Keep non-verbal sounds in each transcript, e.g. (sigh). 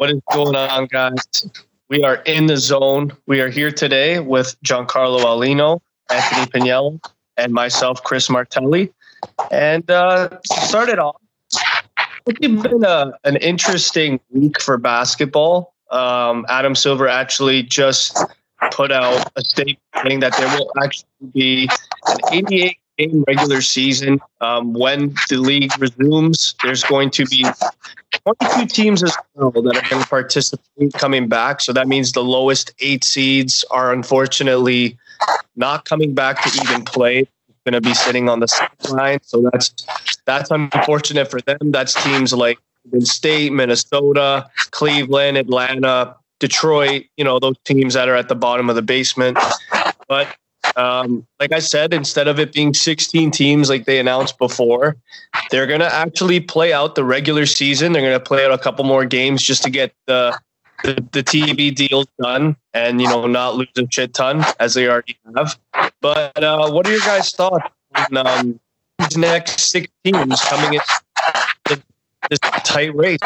What is going on, guys? We are in the zone. We are here today with Giancarlo Aulino, Anthony Pagniello, and myself, Chris Martelli. And uh, started off, it's been a, an interesting week for basketball. Um, Adam Silver actually just put out a statement saying that there will actually be an 88 game regular season. Um, when the league resumes, there's going to be 22 teams as well that are going to participate coming back. So that means the lowest eight seeds are unfortunately not coming back to even play. Going to be sitting on the sideline, so that's that's unfortunate for them. That's teams like State, Minnesota, Cleveland, Atlanta, Detroit. You know those teams that are at the bottom of the basement. But um, like I said, instead of it being 16 teams like they announced before, they're going to actually play out the regular season. They're going to play out a couple more games just to get the, the, the TV deals done and, you know, not lose a shit ton as they already have. But uh, what are your guys' thoughts on um, these next six teams coming in this tight race?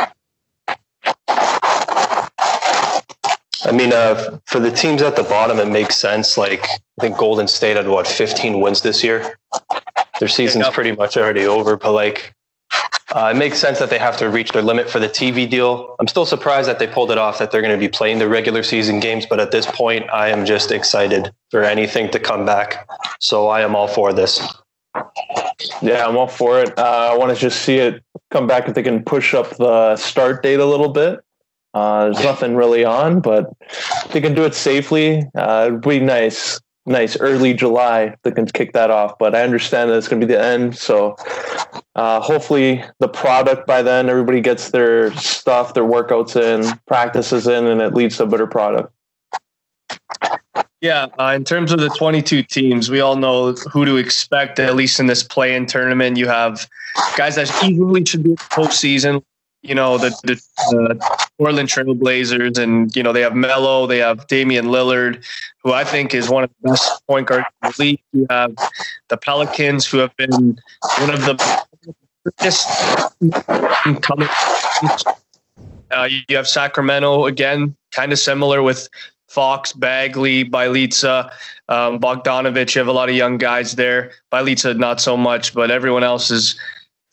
I mean, uh, for the teams at the bottom, it makes sense. Like, I think Golden State had what 15 wins this year. Their season's pretty much already over, but like, uh, it makes sense that they have to reach their limit for the TV deal. I'm still surprised that they pulled it off, that they're going to be playing the regular season games. But at this point, I am just excited for anything to come back. So I am all for this. Yeah, I'm all for it. Uh, I want to just see it come back if they can push up the start date a little bit. Uh, there's nothing really on, but they can do it safely. Uh, it'd be nice, nice early July they can kick that off. But I understand that it's going to be the end, so uh, hopefully the product by then everybody gets their stuff, their workouts in, practices in, and it leads to a better product. Yeah, uh, in terms of the 22 teams, we all know who to expect, at least in this play-in tournament. You have guys that easily should be in the postseason, you know the, the, Portland Trailblazers, and you know they have Melo, they have Damian Lillard, who I think is one of the best point guards in the league. You have the Pelicans, who have been one of the just coming. Uh, you have Sacramento again, kind of similar with Fox, Bagley, Bjelica, um, Bogdanovich. You have a lot of young guys there. Bjelica, not so much, but everyone else is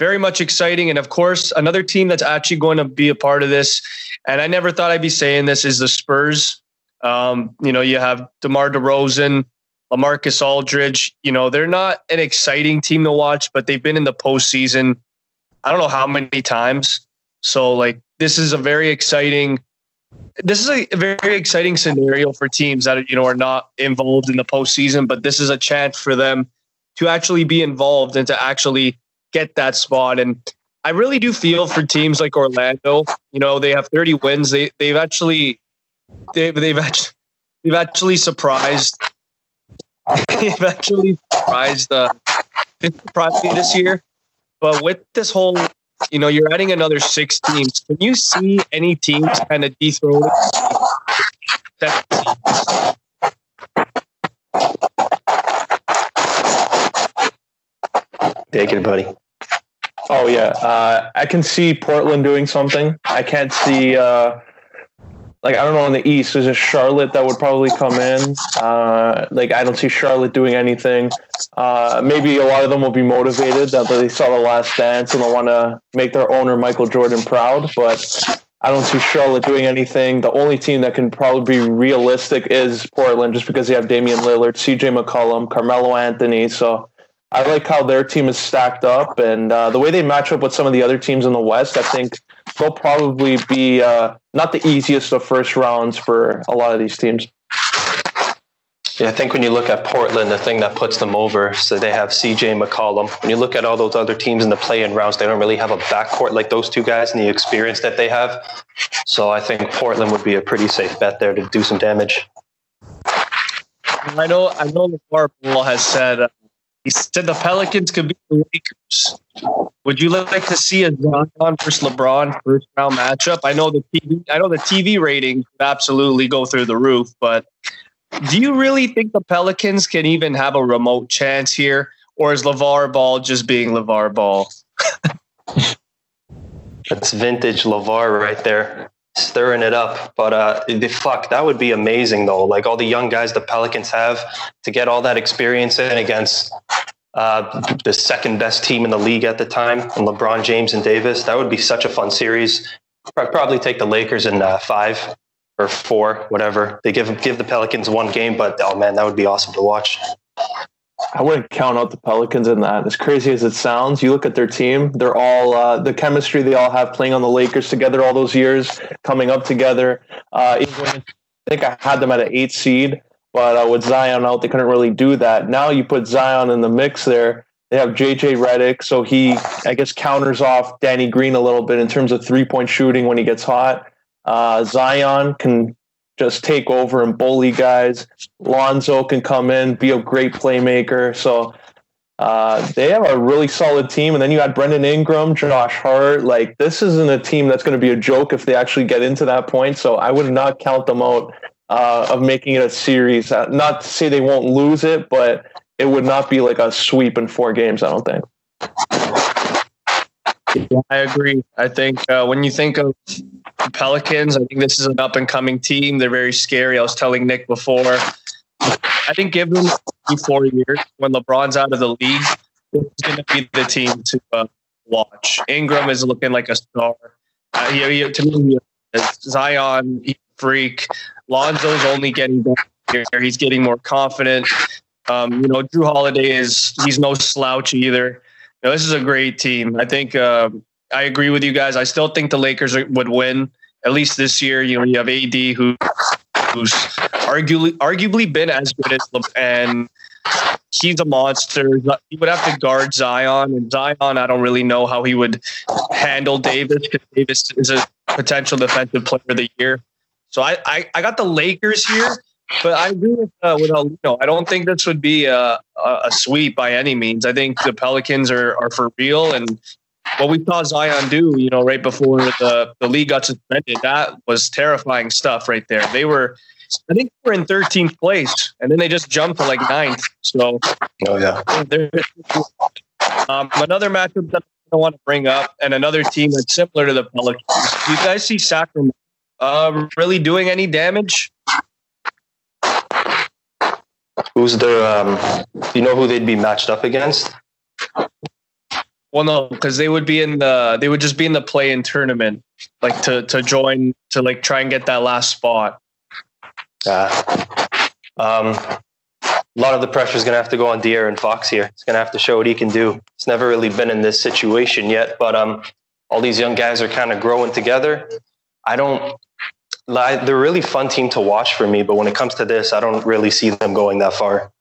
very much exciting. And of course, another team that's actually going to be a part of this, and I never thought I'd be saying this, is the Spurs. Um, you know, you have DeMar DeRozan, LaMarcus Aldridge. You know, they're not an exciting team to watch, but they've been in the postseason. I don't know how many times. So, like, this is a very exciting. This is a very exciting scenario for teams that you know are not involved in the postseason, but this is a chance for them to actually be involved and to actually get that spot. And I really do feel for teams like Orlando. You know, they have 30 wins. They they've actually they've they've actually they've actually surprised (laughs) they've actually surprised uh surprised me this year. But with this whole you know, you're adding another six teams. Can you see any teams kind of dethrone Take it, buddy. Oh yeah, uh, I can see Portland doing something. I can't see uh, like I don't know in the East. There's a Charlotte that would probably come in. Uh, like I don't see Charlotte doing anything. Uh, maybe a lot of them will be motivated that they saw the Last Dance and they want to make their owner Michael Jordan proud. But I don't see Charlotte doing anything. The only team that can probably be realistic is Portland, just because they have Damian Lillard, C.J. McCollum, Carmelo Anthony. So I like how their team is stacked up, and uh, the way they match up with some of the other teams in the West. I think they'll probably be uh, not the easiest of first rounds for a lot of these teams. Yeah, I think when you look at Portland, the thing that puts them over, so they have CJ McCollum. When you look at all those other teams in the play-in rounds, they don't really have a backcourt like those two guys and the experience that they have. So I think Portland would be a pretty safe bet there to do some damage. I know, I know. LeVar Ball has said uh, he said the Pelicans could be the Lakers. Would you like to see a Zion versus LeBron first round matchup? I know the TV, I know the TV ratings would absolutely go through the roof, but do you really think the Pelicans can even have a remote chance here, or is LeVar Ball just being LeVar Ball? (laughs) That's vintage LeVar right there. Stirring it up. But uh, the fuck, that would be amazing though. Like all the young guys the Pelicans have to get all that experience in against uh, the second best team in the league at the time, and LeBron James and Davis. That would be such a fun series. I'd probably take the Lakers in uh, five or four, whatever. They give give the Pelicans one game, but oh man, that would be awesome to watch. I wouldn't count out the Pelicans in that. As crazy as it sounds, you look at their team; they're all uh, the chemistry they all have playing on the Lakers together all those years, coming up together. Uh, I think I had them at an eight seed, but uh, with Zion out, they couldn't really do that. Now you put Zion in the mix there. They have JJ Redick, so he I guess counters off Danny Green a little bit in terms of three point shooting when he gets hot. Uh, Zion can just take over and bully guys. Lonzo can come in, be a great playmaker. So uh, they have a really solid team. And then you had Brandon Ingram, Josh Hart. Like this isn't a team that's going to be a joke if they actually get into that point. So I would not count them out uh, of making it a series. Uh, not to say they won't lose it, but it would not be like a sweep in four games. I don't think. Yeah, I agree. I think uh, when you think of Pelicans, I think this is an up and coming team. They're very scary. I was telling Nick before. I think give them four years when LeBron's out of the league, this is going to be the team to uh, watch. Ingram is looking like a star. Uh, he, he, to me, Zion, freak. Lonzo's only getting better. He's getting more confident. Um, you know, Jrue Holiday is he's no slouch either. Know, this is a great team. I think um, I agree with you guys. I still think the Lakers would win at least this year. You know, you have AD who who's arguably arguably been as good as Le- and he's a monster. He would have to guard Zion, and Zion, I don't really know how he would handle Davis because Davis is a potential defensive player of the year. So I, I, I got the Lakers here. But I agree with uh, with Aulino. I don't think this would be a, a sweep by any means. I think the Pelicans are are for real, and what we saw Zion do, you know, right before the the league got suspended, that was terrifying stuff right there. They were, I think, they were in 13th place, and then they just jumped to like ninth. So, oh yeah. Um, another matchup that I want to bring up, and another team that's similar to the Pelicans. Do you guys see Sacramento uh, really doing any damage? Who's their? Um, you know who they'd be matched up against? Well, no, because they would be in the they would just be in the play in tournament, like to to join to like try and get that last spot. Yeah. Um, a lot of the pressure is going to have to go on De'Aaron Fox here. He's going to have to show what he can do. He's never really been in this situation yet, but um, all these young guys are kind of growing together. I don't they're really fun team to watch for me, but when it comes to this, I don't really see them going that far.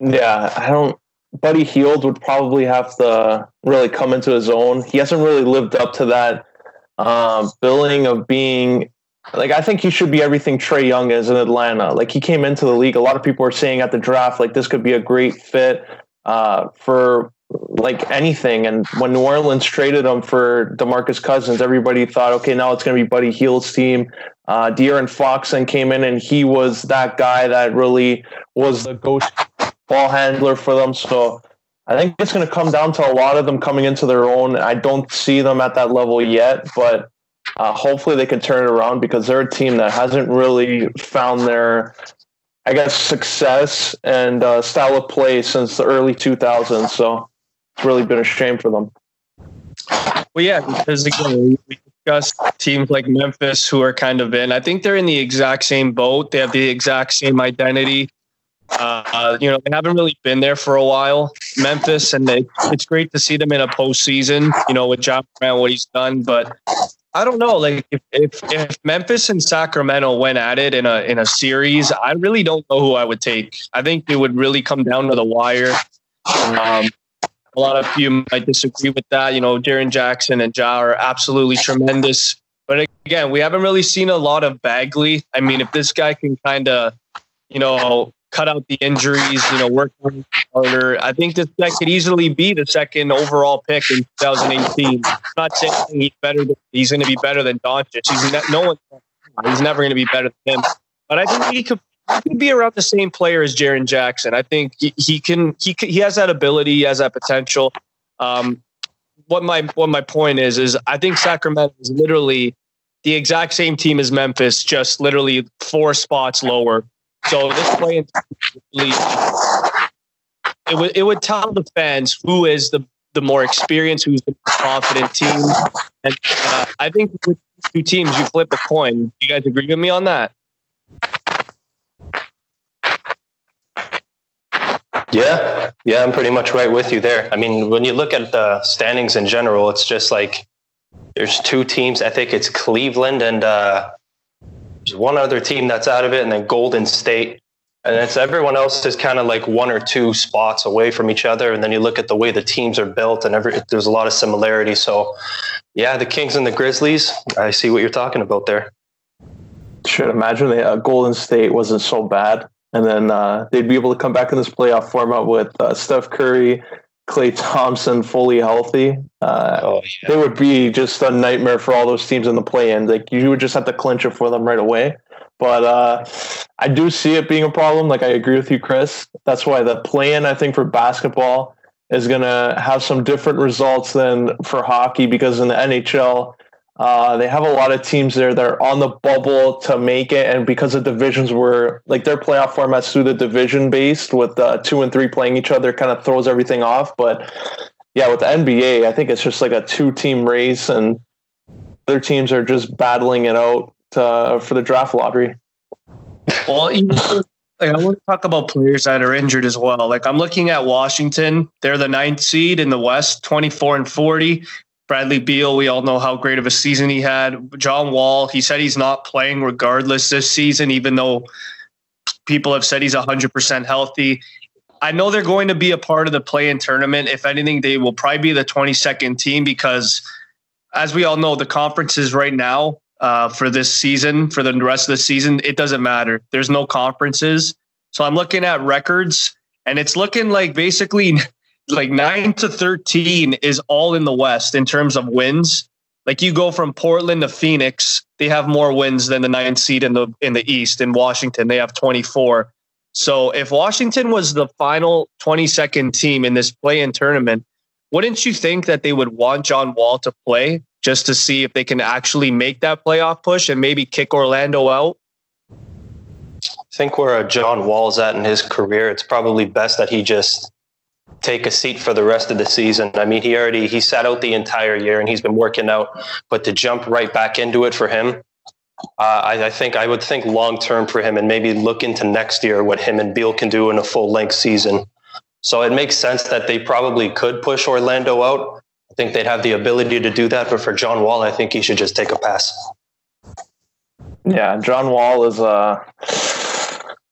Yeah, I don't. Buddy Hield would probably have to really come into his own. He hasn't really lived up to that um, billing of being like I think he should be everything Trae Young is in Atlanta. Like he came into the league. A lot of people were saying at the draft like this could be a great fit uh, for like anything. And when New Orleans traded him for Demarcus Cousins, everybody thought, okay, now it's going to be Buddy Hield's team. Uh, De'Aaron Fox then came in, and he was that guy that really was the ghost ball handler for them. So I think it's going to come down to a lot of them coming into their own. I don't see them at that level yet, but uh, hopefully they can turn it around because they're a team that hasn't really found their I guess success and uh, style of play since the early 2000s. So it's really been a shame for them. Well, yeah, because again, we discussed teams like Memphis who are kind of in. I think they're in the exact same boat. They have the exact same identity. Uh, you know, they haven't really been there for a while, Memphis, and they, it's great to see them in a postseason. You know, with John Brown, what he's done, but I don't know. Like if, if, if Memphis and Sacramento went at it in a in a series, I really don't know who I would take. I think it would really come down to the wire. Um, a lot of you might disagree with that. You know, Jaren Jackson and Ja are absolutely tremendous. But again, we haven't really seen a lot of Bagley. I mean, if this guy can kind of, you know, cut out the injuries, you know, work harder, I think that guy could easily be the second overall pick in 2018. I'm not saying he's better. Than, he's going to be better than Doncic. He's ne- no one. He's never going to be better than him. But I think he could he could be around the same player as Jaren Jackson. I think he, he can he he has that ability, he has that potential. Um, what my what my point is is I think Sacramento is literally the exact same team as Memphis, just literally four spots lower. So this play it would it would tell the fans who is the the more experienced, who's the more confident team. And uh, I think with two teams, you flip a coin. You guys agree with me on that? Yeah, yeah, I'm pretty much right with you there. I mean, when you look at the standings in general, it's just like there's two teams. I think it's Cleveland and uh, there's one other team that's out of it, and then Golden State. And it's everyone else is kind of like one or two spots away from each other. And then you look at the way the teams are built, and every there's a lot of similarity. So, yeah, the Kings and the Grizzlies. I see what you're talking about there. Should imagine the uh, Golden State wasn't so bad and then uh, they'd be able to come back in this playoff format with uh, Steph Curry, Klay Thompson fully healthy. Uh, oh, yeah. They would be just a nightmare for all those teams in the play-in. Like you would just have to clinch it for them right away. But uh, I do see it being a problem. Like I agree with you, Chris. That's why the play-in, I think, for basketball is going to have some different results than for hockey because in the NHL uh, they have a lot of teams there that are on the bubble to make it, and because the divisions were like their playoff formats through the division based with uh, two and three playing each other, kind of throws everything off. But yeah, with the NBA, I think it's just like a two team race, and other teams are just battling it out to, for the draft lottery. Well, like, I want to talk about players that are injured as well. Like I'm looking at Washington; they're the ninth seed in the West, 24 and 40. Bradley Beal, we all know how great of a season he had. John Wall, he said he's not playing regardless this season, even though people have said he's 100% healthy. I know they're going to be a part of the play in tournament. If anything, they will probably be the 22nd team because, as we all know, the conferences right now uh, for this season, for the rest of the season, it doesn't matter. There's no conferences. So I'm looking at records and it's looking like basically like nine to 13 is all in the West in terms of wins. Like you go from Portland to Phoenix, they have more wins than the ninth seed in the in the East. In Washington, they have 24. So if Washington was the final 22nd team in this play-in tournament, wouldn't you think that they would want John Wall to play just to see if they can actually make that playoff push and maybe kick Orlando out? I think where John Wall's at in his career, it's probably best that he just take a seat for the rest of the season. I mean, he already he sat out the entire year and he's been working out, but to jump right back into it for him, uh, I, I, think I would think long term for him and maybe look into next year what him and Beal can do in a full length season. So it makes sense that they probably could push Orlando out. I think they'd have the ability to do that, but for John Wall, I think he should just take a pass. Yeah, John Wall is uh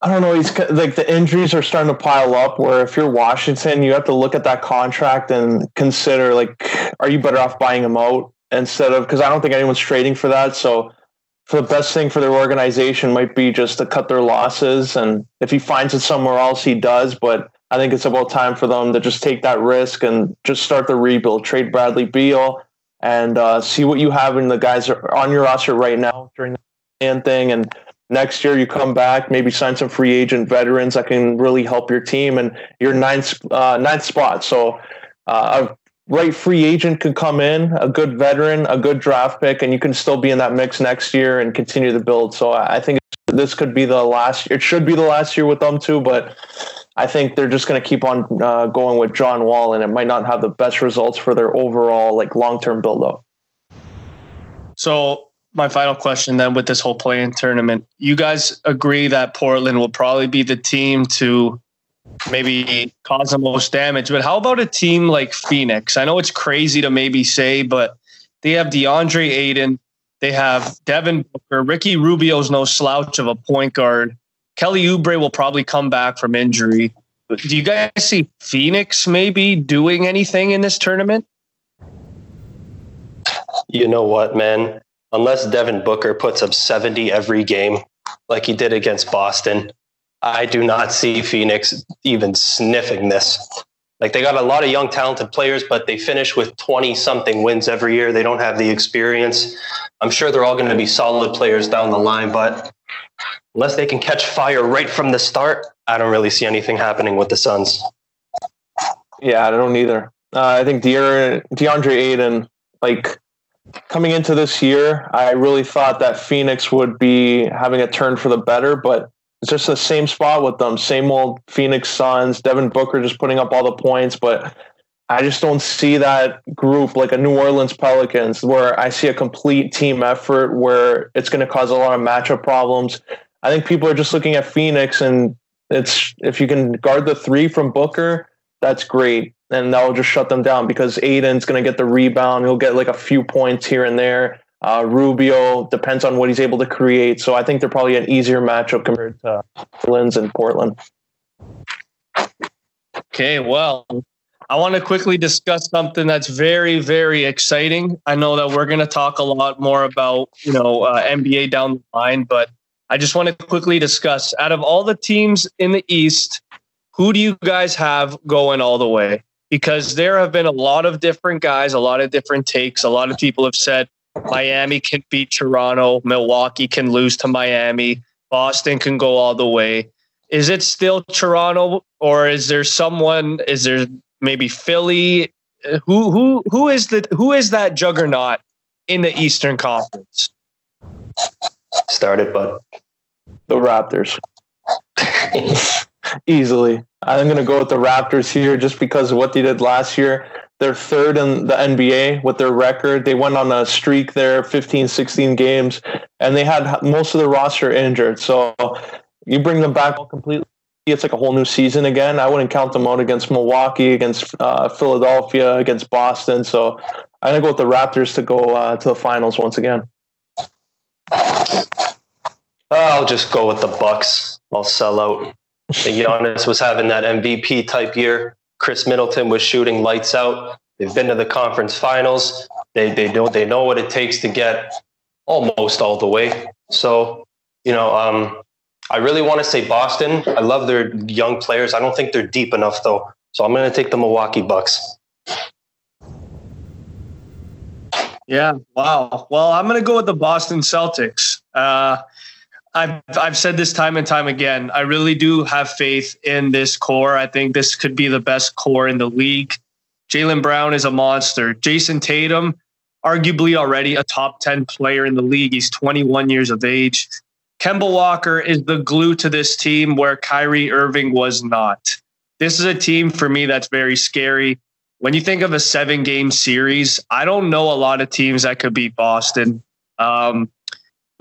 I don't know. He's like the injuries are starting to pile up. Where if you're Washington, you have to look at that contract and consider like, are you better off buying him out instead of because I don't think anyone's trading for that. So, for the best thing for their organization might be just to cut their losses, and if he finds it somewhere else, he does. But I think it's about time for them to just take that risk and just start the rebuild. Trade Bradley Beal and uh, see what you have in the guys on your roster right now during the thing and next year you come back, maybe sign some free agent veterans that can really help your team and your ninth uh, ninth spot. So uh, a right free agent could come in, a good veteran, a good draft pick, and you can still be in that mix next year and continue to build. So I think this could be the last. It should be the last year with them too, but. I think they're just going to keep on uh, going with John Wall, and it might not have the best results for their overall like long term build up. So my final question then with this whole play-in tournament. You guys agree that Portland will probably be the team to maybe cause the most damage, but how about a team like Phoenix? I know it's crazy to maybe say, but they have DeAndre Ayton, they have Devin Booker, Ricky Rubio's no slouch of a point guard. Kelly Oubre will probably come back from injury. Do you guys see Phoenix maybe doing anything in this tournament? You know what, man? Unless Devin Booker puts up 70 every game like he did against Boston, I do not see Phoenix even sniffing this. Like they got a lot of young, talented players, but they finish with 20 something wins every year. They don't have the experience. I'm sure they're all going to be solid players down the line, but unless they can catch fire right from the start, I don't really see anything happening with the Suns. Yeah, I don't either. Uh, I think DeAndre, Ayton, like coming into this year, I really thought that Phoenix would be having a turn for the better, but it's just the same spot with them. Same old Phoenix Suns. Devin Booker just putting up all the points, but I just don't see that group like a New Orleans Pelicans where I see a complete team effort where it's going to cause a lot of matchup problems. I think people are just looking at Phoenix and it's if you can guard the three from Booker, that's great. And that'll just shut them down because Ayton's going to get the rebound. He'll get like a few points here and there. Uh, Rubio depends on what he's able to create. So I think they're probably an easier matchup compared to Orleans and Portland. Okay, well, I want to quickly discuss something that's very, very exciting. I know that we're going to talk a lot more about, you know, uh, NBA down the line, but I just want to quickly discuss out of all the teams in the East, who do you guys have going all the way? Because there have been a lot of different guys, a lot of different takes. A lot of people have said Miami can beat Toronto, Milwaukee can lose to Miami, Boston can go all the way. Is it still Toronto, or is there someone? Is there maybe Philly? Who who who is the who is that juggernaut in the Eastern Conference? Started, bud. The Raptors. (laughs) Easily. I'm going to go with the Raptors here just because of what they did last year. They're third in the NBA with their record. They went on a streak there, 15, 16 games, and they had most of the roster injured. So you bring them back completely. It's like a whole new season again. I wouldn't count them out against Milwaukee, against uh, Philadelphia, against Boston. So I'm going to go with the Raptors to go uh, to the finals once again. I'll just go with the Bucks. I'll sell out. Giannis was having that MVP type year. Khris Middleton was shooting lights out. They've been to the conference finals. They they know they know what it takes to get almost all the way. So you know, um, I really want to say Boston. I love their young players. I don't think they're deep enough though. So I'm going to take the Milwaukee Bucks. Yeah. Wow. Well, I'm going to go with the Boston Celtics. Uh, I've I've said this time and time again. I really do have faith in this core. I think this could be the best core in the league. Jaylen Brown is a monster. Jayson Tatum, arguably already a top 10 player in the league. He's 21 years of age. Kemba Walker is the glue to this team where Kyrie Irving was not. This is a team for me that's very scary. When you think of a seven game series, I don't know a lot of teams that could beat Boston. Um,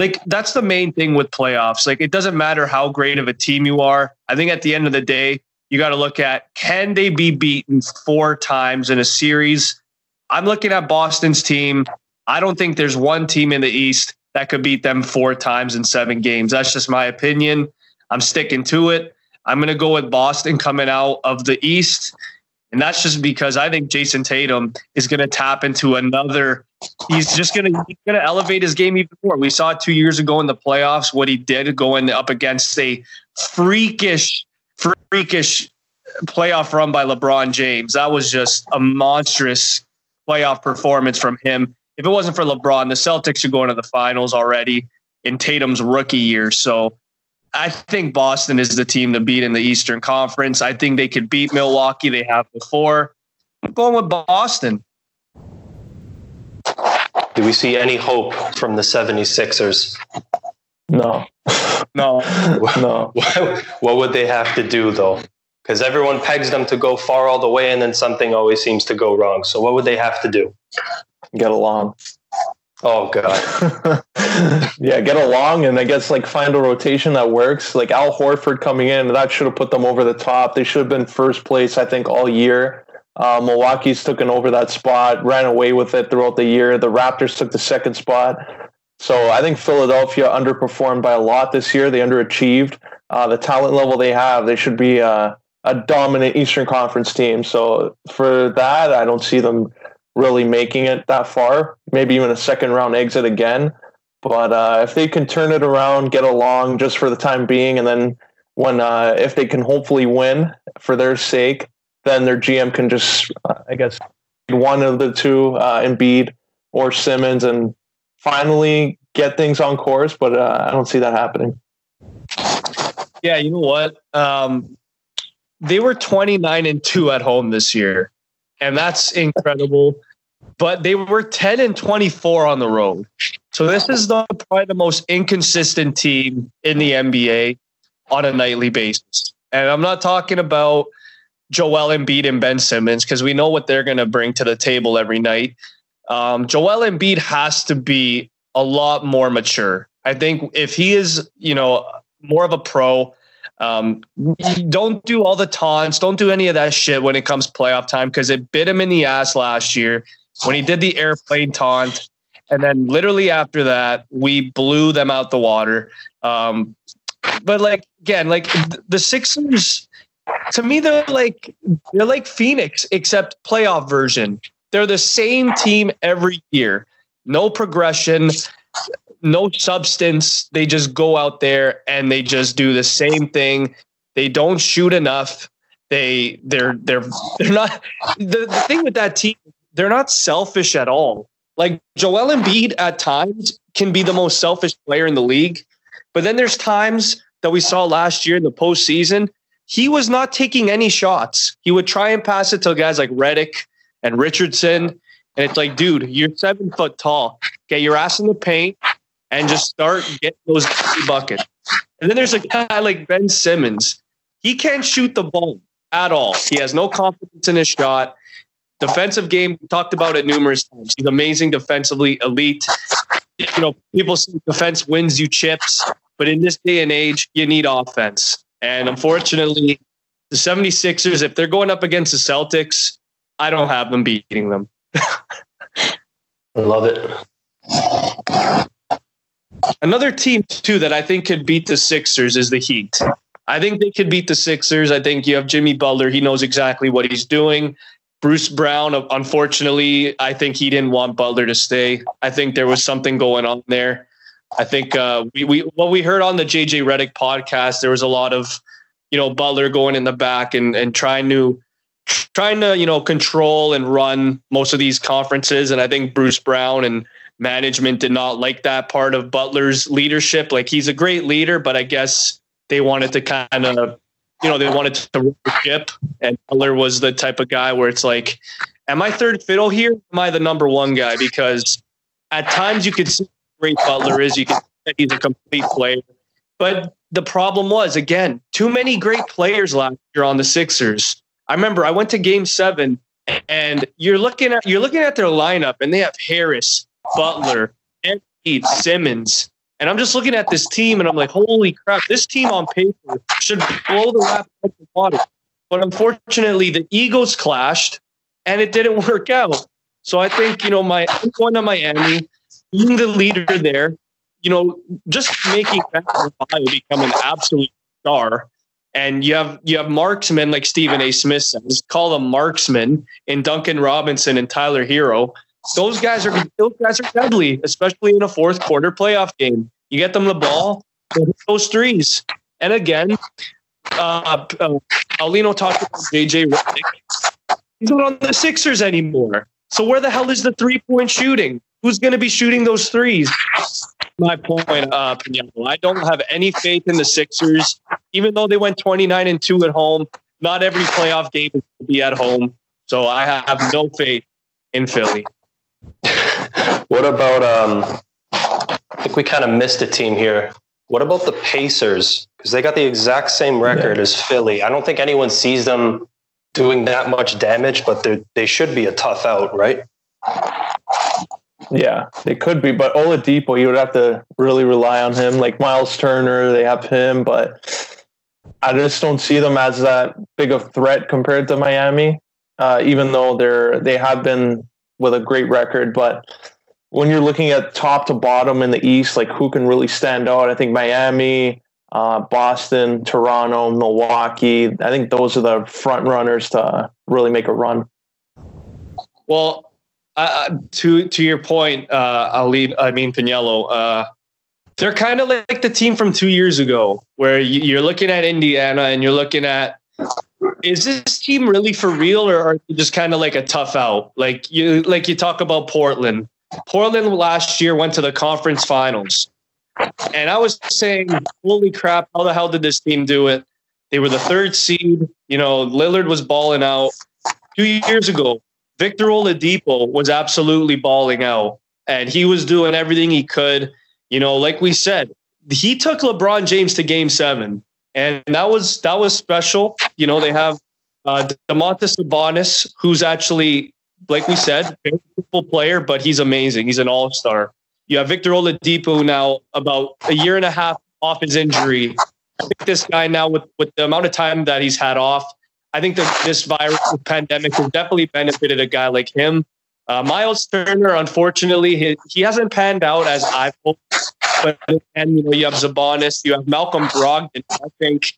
like that's the main thing with playoffs. Like it doesn't matter how great of a team you are. I think at the end of the day, you got to look at can they be beaten four times in a series? I'm looking at Boston's team. I don't think there's one team in the East that could beat them four times in seven games. That's just my opinion. I'm sticking to it. I'm going to go with Boston coming out of the East. And that's just because I think Jayson Tatum is going to tap into another. He's just going to going to elevate his game even more. We saw two years ago in the playoffs what he did going up against a freakish, freakish playoff run by LeBron James. That was just a monstrous playoff performance from him. If it wasn't for LeBron, the Celtics are going to the finals already in Tatum's rookie year. So I think Boston is the team to beat in the Eastern Conference. I think they could beat Milwaukee. They have before. I'm going with Boston. Do we see any hope from the 76ers? No. No. (laughs) no. (laughs) what would they have to do, though? Because everyone pegs them to go far all the way, and then something always seems to go wrong. So, what would they have to do? Get along. Oh god. (laughs) yeah, get along and I guess like find a rotation that works. Like Al Horford coming in, that should have put them over the top. They should have been first place, I think, all year. Uh, Milwaukee's taken over that spot, ran away with it throughout the year. The Raptors took the second spot. So I think Philadelphia underperformed by a lot this year. They underachieved. Uh, the talent level they have, they should be uh, a dominant Eastern Conference team. So for that, I don't see them really making it that far. Maybe even a second round exit again. But uh, if they can turn it around, get along just for the time being, and then when uh, if they can hopefully win for their sake, then their GM can just, uh, I guess, one of the two, uh, Embiid or Simmons, and finally get things on course. But uh, I don't see that happening. Yeah, you know what? Um, they were 29 and 2 at home this year and that's incredible. but they were 10 and 24 on the road. So this is the, probably the most inconsistent team in the NBA on a nightly basis. And I'm not talking about Joel Embiid and Ben Simmons because we know what they're going to bring to the table every night. Um, Joel Embiid has to be a lot more mature. I think if he is, you know, more of a pro, um, don't do all the taunts, don't do any of that shit when it comes playoff time because it bit him in the ass last year when he did the airplane taunt. And then literally after that, we blew them out the water. Um, but like again, like the Sixers, to me, they're like they're like Phoenix, except playoff version. They're the same team every year. No progression, no substance. They just go out there and they just do the same thing. They don't shoot enough. They they're they're they're not the, the thing with that team, they're not selfish at all. Like Joel Embiid at times can be the most selfish player in the league. But then there's times that we saw last year in the postseason, he was not taking any shots. He would try and pass it to guys like Redick and Richardson. And it's like, dude, you're seven foot tall. Get your ass in the paint and just start getting those buckets. And then there's a guy like Ben Simmons. He can't shoot the ball at all. He has no confidence in his shot. Defensive game, talked about it numerous times. He's amazing defensively, elite. You know, people say defense wins you chips, but in this day and age, you need offense. And unfortunately, the 76ers, if they're going up against the Celtics, I don't have them beating them. (laughs) I love it. Another team too that I think could beat the Sixers is the Heat. I think they could beat the Sixers. I think you have Jimmy Butler. He knows exactly what he's doing. Bruce Brown, unfortunately, I think he didn't want Butler to stay. I think there was something going on there. I think uh, we, we what we heard on the JJ Redick podcast, there was a lot of, you know, Butler going in the back and and trying to trying to you know control and run most of these conferences. And I think Bruce Brown and management did not like that part of Butler's leadership. Like he's a great leader, but I guess they wanted to kind of, you know, they wanted to the ship. And Butler was the type of guy where it's like, am I third fiddle here? Am I the number one guy? Because at times you could see great Butler is. You can see he's a complete player. But the problem was again, too many great players last year on the Sixers. I remember I went to game seven and you're looking at you're looking at their lineup and they have Harris, Butler, Embiid, Simmons. And I'm just looking at this team and I'm like, holy crap, this team on paper should blow the lap out water. But unfortunately, the egos clashed and it didn't (laughs) work out. So I think, you know, my going to Miami, being the leader there, you know, just making become an absolute star. And you have you have marksmen like Stephen A. Smith says, call them marksmen in Duncan Robinson and Tyler Herro those guys are those guys are deadly, especially in a fourth quarter playoff game. You get them the ball, those threes, and again, uh, uh, Aulino talked about JJ Redick. He's not on the Sixers anymore. So where the hell is the three point shooting? Who's going to be shooting those threes? My point, uh, I don't have any faith in the Sixers, even though they went 29 and two at home. Not every playoff game is to be at home, so I have no faith in Philly. (laughs) what about um I think we kind of missed a team here. What about the Pacers? Because they got the exact same record yeah. as Philly. I don't think anyone sees them doing that much damage, but they they should be a tough out, right? Yeah, they could be, but Oladipo, you would have to really rely on him. Like Miles Turner, they have him, but I just don't see them as that big of threat compared to Miami. Uh, even though they're they have been with a great record. But when you're looking at top to bottom in the East, like who can really stand out? I think Miami, uh, Boston, Toronto, Milwaukee. I think those are the front runners to really make a run. Well, uh, to to your point, uh, Ali, I mean Pagniello, uh, they're kind of like the team from two years ago, where you're looking at Indiana and you're looking at is this team really for real or are you just kind of like a tough out? Like you like you talk about portland. Portland last year went to the conference finals. And i was saying holy crap how the hell did this team do it? They were the third seed. You know lillard was balling out. Two years ago Victor Oladipo was absolutely balling out, and he was doing everything he could. You know, like we said, he took LeBron James to Game Seven, and that was that was special. You know, they have uh, Domantas Sabonis, who's actually, like we said, a beautiful player, but he's amazing. He's an all star. You have Victor Oladipo now, about a year and a half off his injury. I think this guy now, with with the amount of time that he's had off, I think that this virus pandemic has definitely benefited a guy like him. Uh, Miles Turner, unfortunately, he, he hasn't panned out as I hoped. But and you know, you have Sabonis, you have Malcolm Brogdon. I think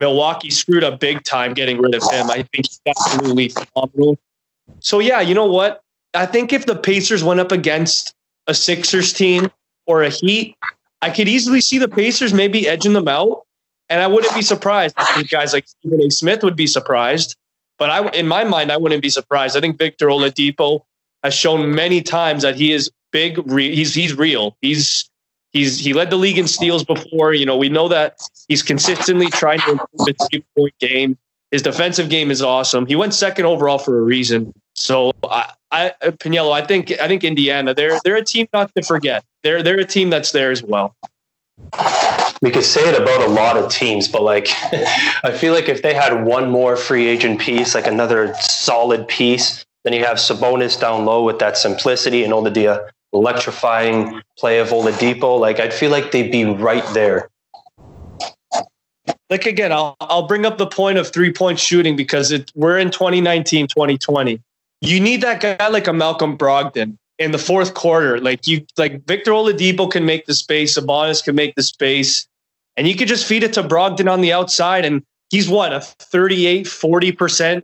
Milwaukee screwed up big time getting rid of him. I think he's absolutely phenomenal. So yeah, you know what? I think if the Pacers went up against a Sixers team or a Heat, I could easily see the Pacers maybe edging them out. And I wouldn't be surprised. I think guys like Stephen A. Smith would be surprised. But I, in my mind, I wouldn't be surprised. I think Victor Oladipo has shown many times that he is big. Re- he's he's real. He's he's he led the league in steals before. You know, we know that he's consistently trying to improve his three point game. His defensive game is awesome. He went second overall for a reason. So I, I Pagniello, I think I think Indiana, they're they're a team not to forget. They're they're a team that's there as well we could say it about a lot of teams, but like (laughs) I feel like if they had one more free agent piece, like another solid piece, then you have Sabonis down low with that simplicity and all the uh, electrifying play of Oladipo. Like I'd feel like they'd be right there. Like again, I'll I'll bring up the point of three point shooting because it, we're in 2019, 2020. You need that guy like a Malcolm Brogdon in the fourth quarter. Like you, like Victor Oladipo can make the space, Sabonis can make the space, and you could just feed it to Brogdon on the outside. And he's what a 38, 40%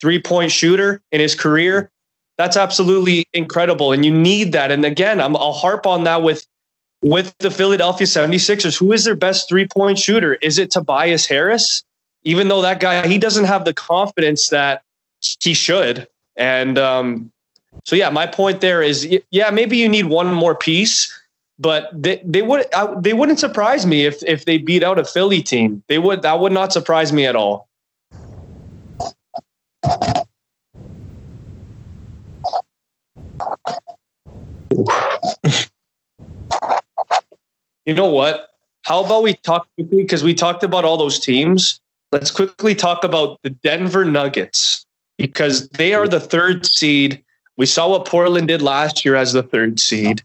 three point shooter in his career. That's absolutely incredible. And you need that. And again, I'm, I'll harp on that with, with the Philadelphia 76ers. Who is their best three point shooter? Is it Tobias Harris? Even though that guy, he doesn't have the confidence that he should. And um, so yeah, my point there is, yeah, maybe you need one more piece, but they, they would I, they wouldn't surprise me if if they beat out a Philly team. They would that would not surprise me at all. You know what? How about we talk quickly because we talked about all those teams. Let's quickly talk about the Denver Nuggets because they are the third seed we saw what Portland did last year as the third seed.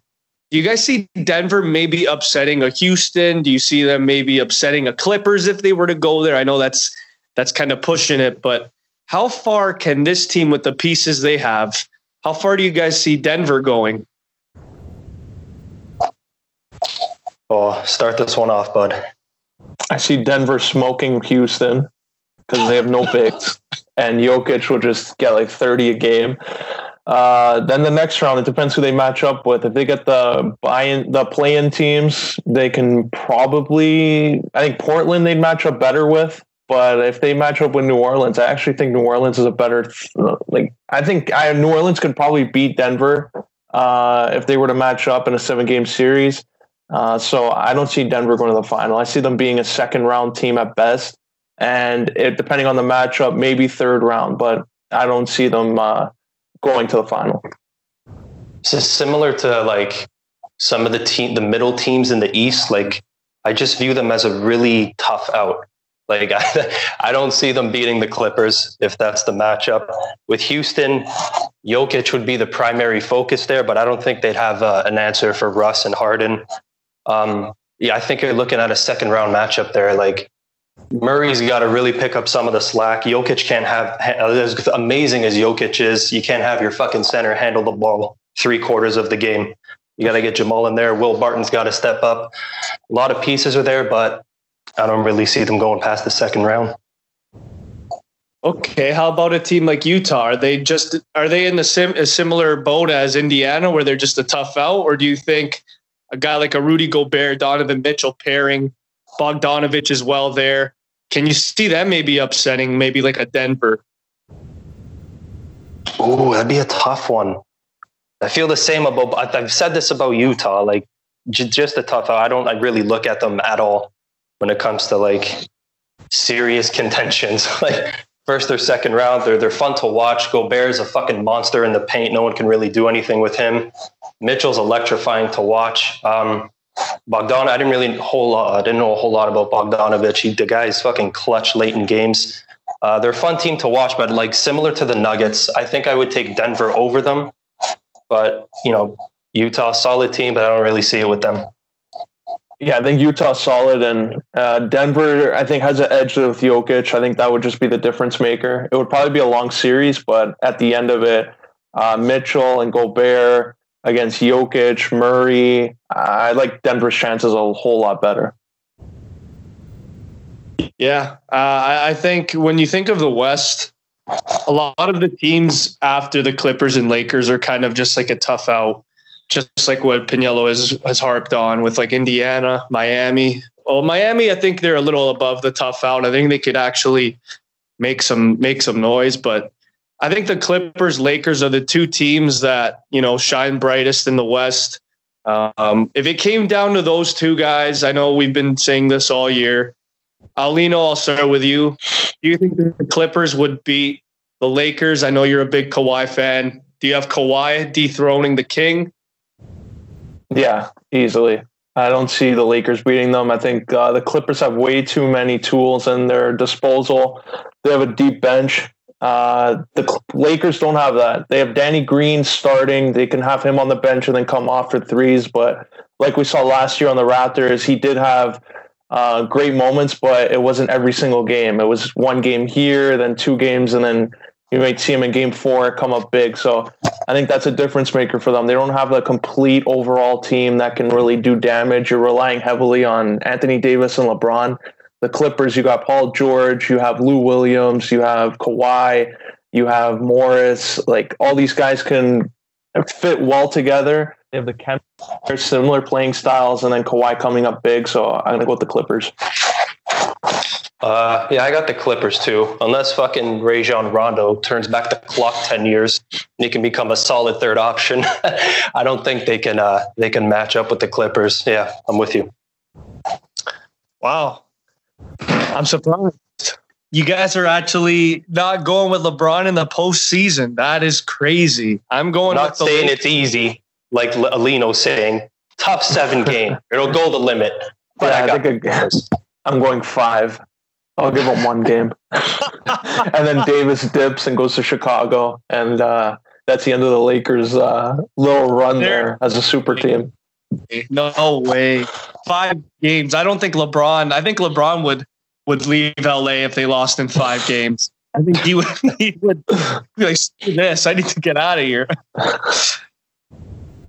Do you guys see Denver maybe upsetting a Houston? Do you see them maybe upsetting a Clippers if they were to go there? I know that's that's kind of pushing it, but how far can this team with the pieces they have? How far do you guys see Denver going? Oh, start this one off, bud. I see Denver smoking Houston because they have no picks, (laughs) and Jokic will just get like 30 a game. Uh, then the next round, it depends who they match up with. If they get the buy-in, the play-in teams, they can probably. I think Portland they'd match up better with. But if they match up with New Orleans, I actually think New Orleans is a better. Like I think I, New Orleans could probably beat Denver uh, if they were to match up in a seven-game series. Uh, so I don't see Denver going to the final. I see them being a second-round team at best, and it, depending on the matchup, maybe third round. But I don't see them uh, going to the final. So similar to like some of the team, the middle teams in the East. Like I just view them as a really tough out. Like I, (laughs) I don't see them beating the Clippers if that's the matchup. With Houston, Jokic would be the primary focus there, but I don't think they'd have uh, an answer for Russ and Harden. Um, yeah, I think you're looking at a second round matchup there. Like Murray's got to really pick up some of the slack. Jokic can't have, as amazing as Jokic is, you can't have your fucking center handle the ball three quarters of the game. You got to get Jamal in there. Will Barton's got to step up. A lot of pieces are there, but I don't really see them going past the second round. Okay, how about a team like Utah? Are they just are they in the sim, a similar boat as Indiana, where they're just a tough out, or do you think a guy like a Rudy Gobert, Donovan Mitchell pairing, Bogdanovich as well there? Can you see that maybe upsetting maybe like a Denver? Oh, that'd be a tough one. I feel the same about. I've said this about Utah. Like just a tough. Out. I don't. I really look at them at all when it comes to like serious contentions. (laughs) like first or second round. They're they're fun to watch. Gobert is a fucking monster in the paint. No one can really do anything with him. Mitchell's electrifying to watch. Um, Bogdan, I didn't really whole lot, I didn't know a whole lot about Bogdanovich. He, the guy is fucking clutch late in games. Uh, they're a fun team to watch, but like similar to the Nuggets, I think I would take Denver over them. But you know, Utah solid team, but I don't really see it with them. Yeah, I think Utah's solid, and uh, Denver I think has an edge with Jokic. I think that would just be the difference maker. It would probably be a long series, but at the end of it, uh, Mitchell and Gobert against Jokic, Murray, I like Denver's chances a whole lot better. Yeah, uh, I think when you think of the West, a lot of the teams after the Clippers and Lakers are kind of just like a tough out, just like what Pagniello has has harped on with like Indiana, Miami. Well, Miami, I think they're a little above the tough out. I think they could actually make some make some noise, but I think the Clippers, Lakers are the two teams that you know shine brightest in the West. Um, if it came down to those two guys, I know we've been saying this all year. Aulino, I'll start with you. Do you think the Clippers would beat the Lakers? I know you're a big Kawhi fan. Do you have Kawhi dethroning the King? Yeah, easily. I don't see the Lakers beating them. I think uh, the Clippers have way too many tools in their disposal. They have a deep bench. Uh, the Lakers don't have that. They have Danny Green starting. They can have him on the bench and then come off for threes. But like we saw last year on the Raptors, he did have uh, great moments, but it wasn't every single game. It was one game here, then two games, and then you might see him in game four come up big. So I think that's a difference maker for them. They don't have a complete overall team that can really do damage. You're relying heavily on Anthony Davis and LeBron the Clippers, you got Paul George, you have Lou Williams, you have Kawhi, you have Morris. Like all these guys can fit well together. They have the chemistry, similar playing styles, and then Kawhi coming up big. So I'm gonna go with the Clippers. Uh, yeah, I got the Clippers too. Unless fucking Rajon Rondo turns back the clock ten years, and he can become a solid third option. (laughs) I don't think they can. Uh, they can match up with the Clippers. Yeah, I'm with you. Wow, I'm surprised. You guys are actually not going with LeBron in the postseason. That is crazy. I'm going. I'm not saying it's easy, like Aulino saying. Tough seven (laughs) game. It'll go the limit. But yeah, I, I think (laughs) I'm going five. I'll give him one game, (laughs) and then Davis dips and goes to Chicago, and uh, that's the end of the Lakers' uh, little run there as a super team. No way. Five games. I don't think LeBron. I think LeBron would would leave LA if they lost in five games. I think he would. (laughs) He would be like, "This, I need to get out of here." (laughs)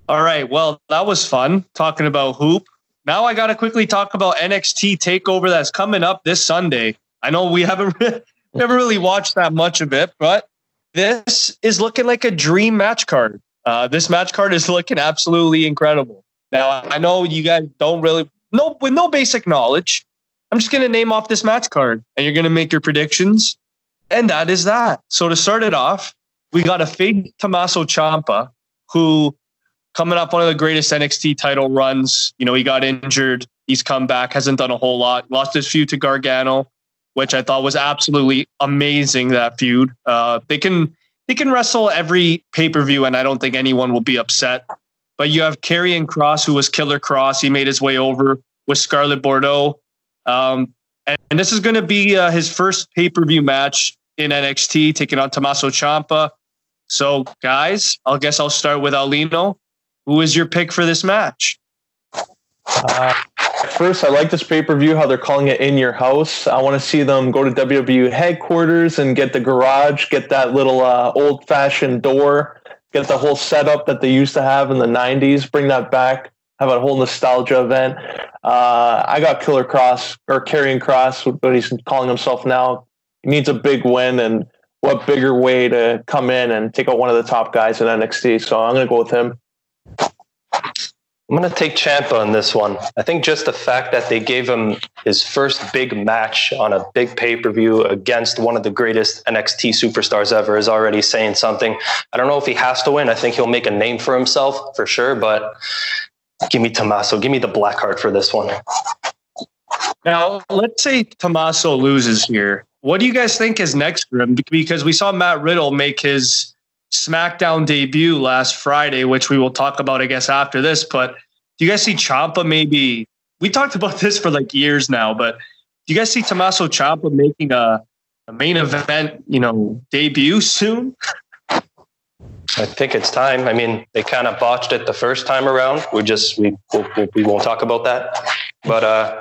All right. Well, that was fun talking about hoop. Now I got to quickly talk about NXT Takeover that's coming up this Sunday. I know we haven't (laughs) never really watched that much of it, but this is looking like a dream match card. Uh, this match card is looking absolutely incredible. Now I know you guys don't really no with no basic knowledge. I'm just to name off this match card and you're to make your predictions. And that is that. So to start it off, we got a fake Tommaso Ciampa, who coming up one of the greatest NXT title runs. You know, he got injured. He's come back, hasn't done a whole lot. Lost his feud to Gargano, which I thought was absolutely amazing. That feud. Uh, they can they can wrestle every pay per view, and I don't think anyone will be upset. But you have Karrion Kross, who was Killer Kross. He made his way over with Scarlet Bordeaux. Um, and, and, this is going to be uh, his first pay per view match in NXT, taking on Tommaso Ciampa. So, guys, I guess I'll start with Aulino. Who is your pick for this match? Uh, first, I like this pay per view, how they're calling it in your house. I want to see them go to WWE headquarters and get the garage, get that little uh, old fashioned door, get the whole setup that they used to have in the 90s, bring that back have a whole nostalgia event. Uh, I got Killer Kross or Karrion Kross, what he's calling himself now. He needs a big win, and what bigger way to come in and take out one of the top guys in NXT? So I'm going to go with him. I'm going to take Ciampa on this one. I think just the fact that they gave him his first big match on a big pay per view against one of the greatest NXT superstars ever is already saying something. I don't know if he has to win. I think he'll make a name for himself for sure, but Give me Tommaso. Give me the black card for this one. Now, let's say Tommaso loses here. what do you guys think is next for him? Because we saw Matt Riddle make his SmackDown debut last Friday, which we will talk about, I guess, after this. But do you guys see Ciampa maybe? We talked about (laughs) this for like years now, but do you guys see Tommaso Ciampa making a, a main event, you know, debut soon? I think it's time. I mean, they kind of botched it the first time around. We just we we, we won't talk about that. But uh,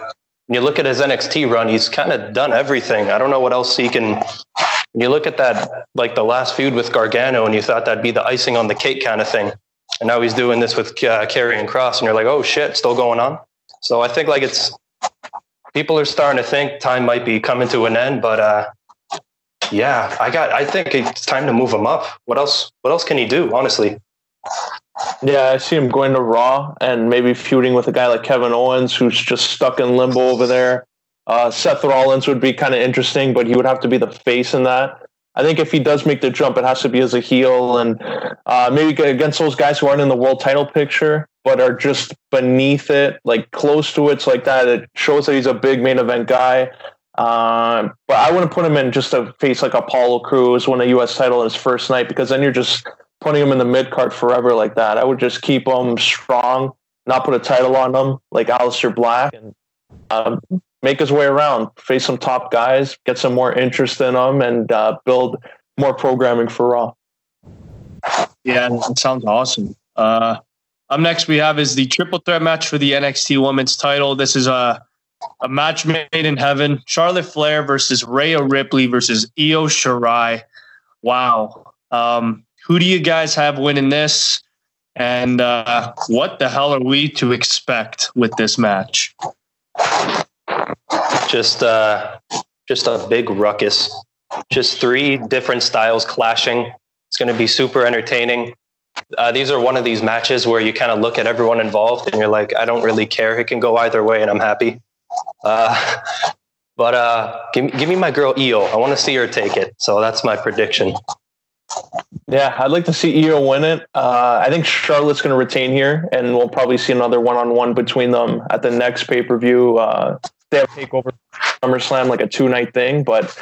when you look at his NXT run, he's kind of done everything. I don't know what else he can. You look at that, like the last feud with Gargano, and you thought that'd be the icing on the cake kind of thing, and now he's doing this with uh, Karrion Kross, and you're like, oh shit, still going on. So I think like it's people are starting to think time might be coming to an end, but uh, yeah, I got. I think it's time to move him up. What else? What else can he do? Honestly. Yeah, I see him going to Raw and maybe feuding with a guy like Kevin Owens, who's just stuck in limbo over there. Uh, Seth Rollins would be kind of interesting, but he would have to be the face in that. I think if he does make the jump, it has to be as a heel and uh, maybe against those guys who aren't in the world title picture, but are just beneath it, like close to it, so like that. It shows that he's a big main event guy. Uh, but I wouldn't put him in just to face like Apollo Crews, win a U.S. title his first night, because then you're just putting him in the mid card forever like that. I would just keep him strong, not put a title on him like Aleister Black, and um, make his way around, face some top guys, get some more interest in them, and uh, build more programming for Raw. Yeah, that sounds awesome. Uh, up next, we have is the triple threat match for the NXT Women's Title. This is a a match made in heaven. Charlotte Flair versus Rhea Ripley versus Io Shirai. Wow. Um, who do you guys have winning this? And uh, what the hell are we to expect with this match? Just, uh, just a big ruckus. Just three different styles clashing. It's going to be super entertaining. Uh, these are one of these matches where you kind of look at everyone involved and you're like, I don't really care. It can go either way, and I'm happy. Uh, (laughs) but uh, give, give me my girl Io. I want to see her take it. So that's my prediction. Yeah, I'd like to see Io win it. Uh, I think Charlotte's going to retain here, and we'll probably see another one-on-one between them at the next pay-per-view. Uh, they have takeover SummerSlam like a two-night thing, but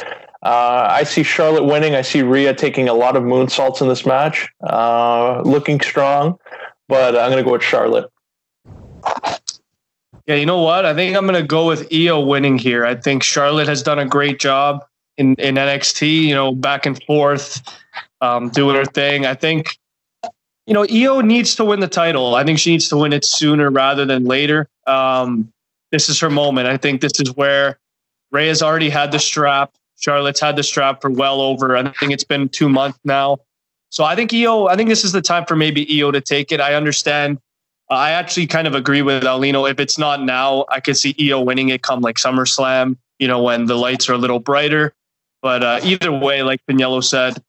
uh, I see Charlotte winning. I see Rhea taking a lot of moonsaults in this match, uh, looking strong, but I'm going to go with Charlotte. Yeah, you know what? I think I'm going to go with Io winning here. I think Charlotte has done a great job in, in NXT, you know, back and forth, um, doing her thing. I think, you know, Io needs to win the title. I think she needs to win it sooner rather than later. Um, this is her moment. I think this is where Ray has already had the strap. Charlotte's had the strap for well over, I think it's been two months now. So I think Io, I think this is the time for maybe Io to take it. I understand I actually kind of agree with Aulino. If it's not now, I could see Io winning it come like SummerSlam, you know, when the lights are a little brighter. But uh, either way, like Pagniello said,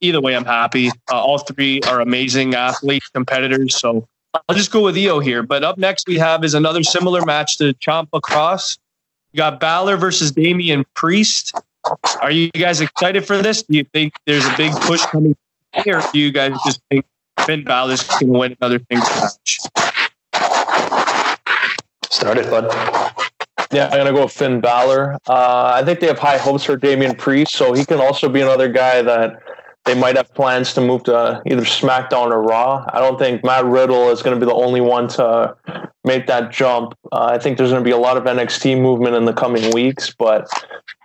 either way, I'm happy. Uh, all three are amazing athletes, competitors. So I'll just go with Io here. But up next, we have is another similar match to Ciampa Kross. You got Balor versus Damian Priest. Are you guys excited for this? Do you think there's a big push coming here? Do you guys just think Finn Balor's going to win another thing match. Started, bud. Yeah, I'm gonna go with Finn Balor. Uh, I think they have high hopes for Damian Priest, so he can also be another guy that they might have plans to move to either SmackDown or Raw. I don't think Matt Riddle is going to be the only one to make that jump. Uh, I think there's going to be a lot of NXT movement in the coming weeks, but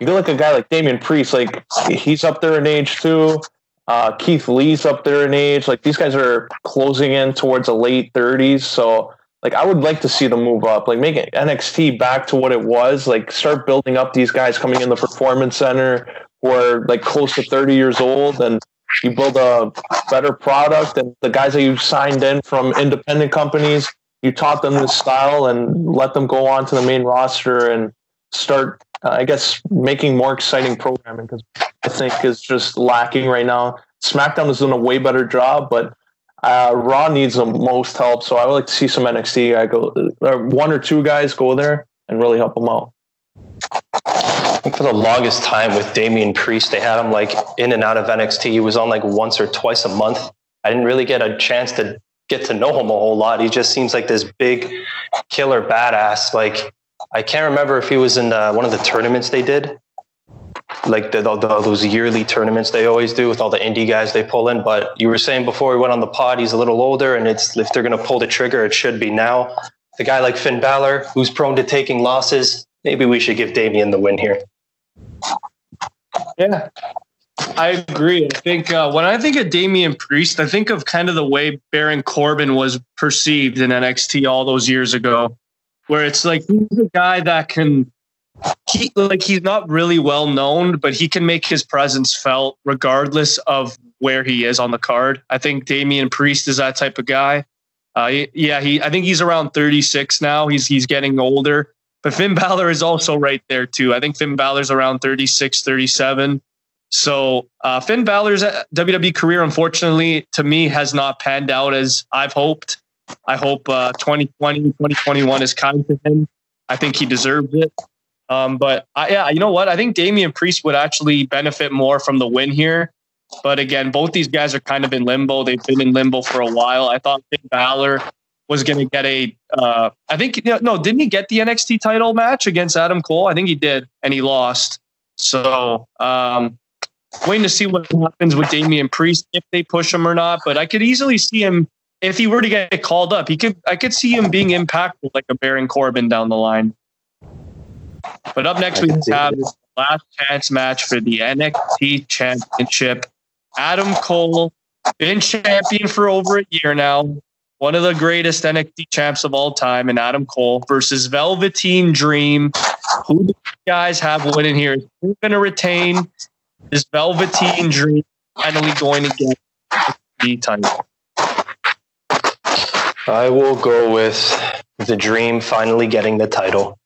you look at a guy like Damian Priest, like he's up there in age too. Uh, Keith Lee's up there in age. Like these guys are closing in towards the late 30s. So like I would like to see them move up, like make NXT back to what it was. Like start building up these guys coming in the performance center who are like close to 30 years old and you build a better product and the guys that you signed in from independent companies, you taught them this style and let them go on to the main roster and start uh, I guess making more exciting programming because I think is just lacking right now. SmackDown is doing a way better job, but uh, Raw needs the most help. So I would like to see some NXT guy go, or one or two guys go there and really help them out. For the longest time with Damian Priest, they had him like in and out of NXT. He was on like once or twice a month. I didn't really get a chance to get to know him a whole lot. He just seems like this big killer badass. Like I can't remember if he was in uh, one of the tournaments they did. like the, the, those yearly tournaments they always do with all the indie guys they pull in. But you were saying before we went on the pod, he's a little older, and it's if they're going to pull the trigger, it should be now. The guy like Finn Balor, who's prone to taking losses, maybe we should give Damian the win here. Yeah, I agree. I think uh, when I think of Damian Priest, I think of kind of the way Baron Corbin was perceived in NXT all those years ago, where it's like he's a guy that can he like he's not really well known, but he can make his presence felt regardless of where he is on the card. I think Damian Priest is that type of guy. Uh, yeah, he I think he's around 36 now. He's he's getting older. But Finn Balor is also right there too. I think Finn Balor's around 36, 37. So uh, Finn Balor's WWE career, unfortunately, to me, has not panned out as I've hoped. I hope uh, 2020, 2021 is kind to him. I think he deserves it. Um, but I, yeah, you know what? I think Damian Priest would actually benefit more from the win here. But again, both these guys are kind of in limbo. They've been in limbo for a while. I thought Finn Balor was going to get a. Uh, I think no, didn't he get the NXT title match against Adam Cole? I think he did, and he lost. So um, waiting to see what happens with Damian Priest if they push him or not. But I could easily see him if he were to get called up. He could. I could see him being impactful like a Baron Corbin down the line. But up next we have last chance match for the NXT Championship. Adam Cole, been champion for over a year now, one of the greatest NXT champs of all time, and Adam Cole versus Velveteen Dream. Who do you guys have winning here? Who's going to retain? Is Velveteen Dream finally going to get the title? I will go with the Dream finally getting the title.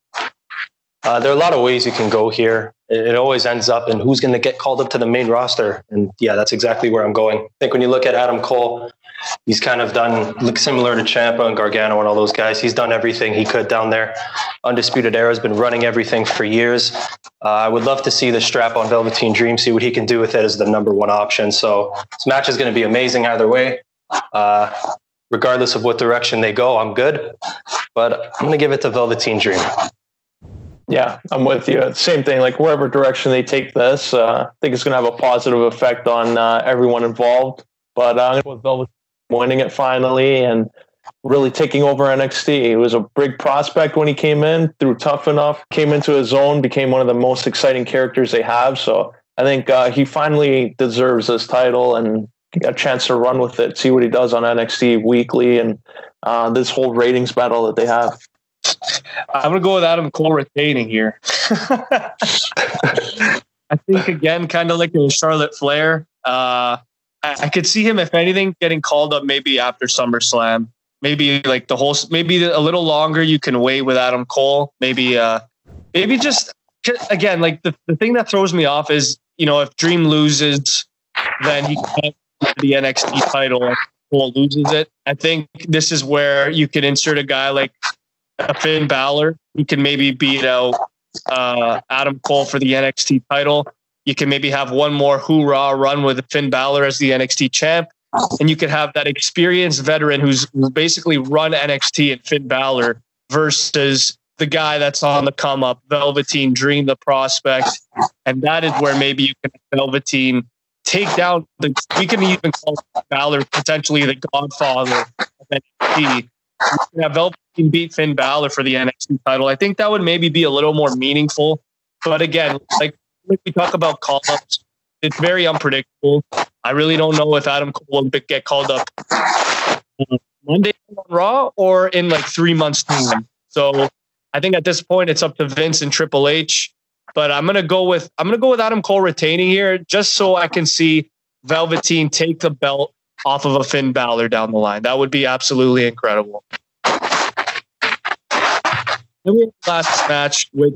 Uh, there are a lot of ways you can go here. It, it always ends up in who's going to get called up to the main roster. And yeah, that's exactly where I'm going. I think when you look at Adam Cole, he's kind of done look similar to Ciampa and Gargano and all those guys. He's done everything he could down there. Undisputed Era has been running everything for years. Uh, I would love to see the strap on Velveteen Dream, see what he can do with it as the number one option. So this match is going to be amazing either way. Uh, regardless of what direction they go, I'm good. But I'm going to give it to Velveteen Dream. Yeah, I'm with you. Same thing. Like wherever direction they take this, uh, I think it's going to have a positive effect on uh, everyone involved. But uh, with Velvet winning it finally and really taking over NXT, he was a big prospect when he came in. Through tough enough, came into his own, became one of the most exciting characters they have. So I think uh, he finally deserves this title and a chance to run with it, see what he does on NXT weekly, and uh, this whole ratings battle that they have. I'm gonna go with Adam Cole retaining here. (laughs) I think again, kind of like a Charlotte Flair. Uh, I, I, could see him, if anything, getting called up maybe after SummerSlam. Maybe like the whole, maybe a little longer. You can wait with Adam Cole. Maybe, uh, maybe just again, like the, the thing that throws me off is you know if Dream loses, then he can't the NXT title. Cole loses it. I think this is where you can insert a guy like a Finn Balor. He can maybe beat out uh, Adam Cole for the NXT title. You can maybe have one more hoorah run with Finn Balor as the NXT champ. And you could have that experienced veteran who's basically run NXT and Finn Balor versus the guy that's on the come up, Velveteen Dream, the prospect. And that is where maybe you can Velveteen take down the, we can even call Balor potentially the godfather of NXT have Velveteen beat Finn Balor for the NXT title. I think that would maybe be a little more meaningful. But again, like, we talk about call ups, it's very unpredictable. I really don't know if Adam Cole will get called up Monday on Raw or in like three months' time. So I think at this point it's up to Vince and Triple H. But I'm gonna go with I'm gonna go with Adam Cole retaining here, just so I can see Velveteen take the belt off of a Finn Balor down the line. That would be absolutely incredible. Then we the last match with,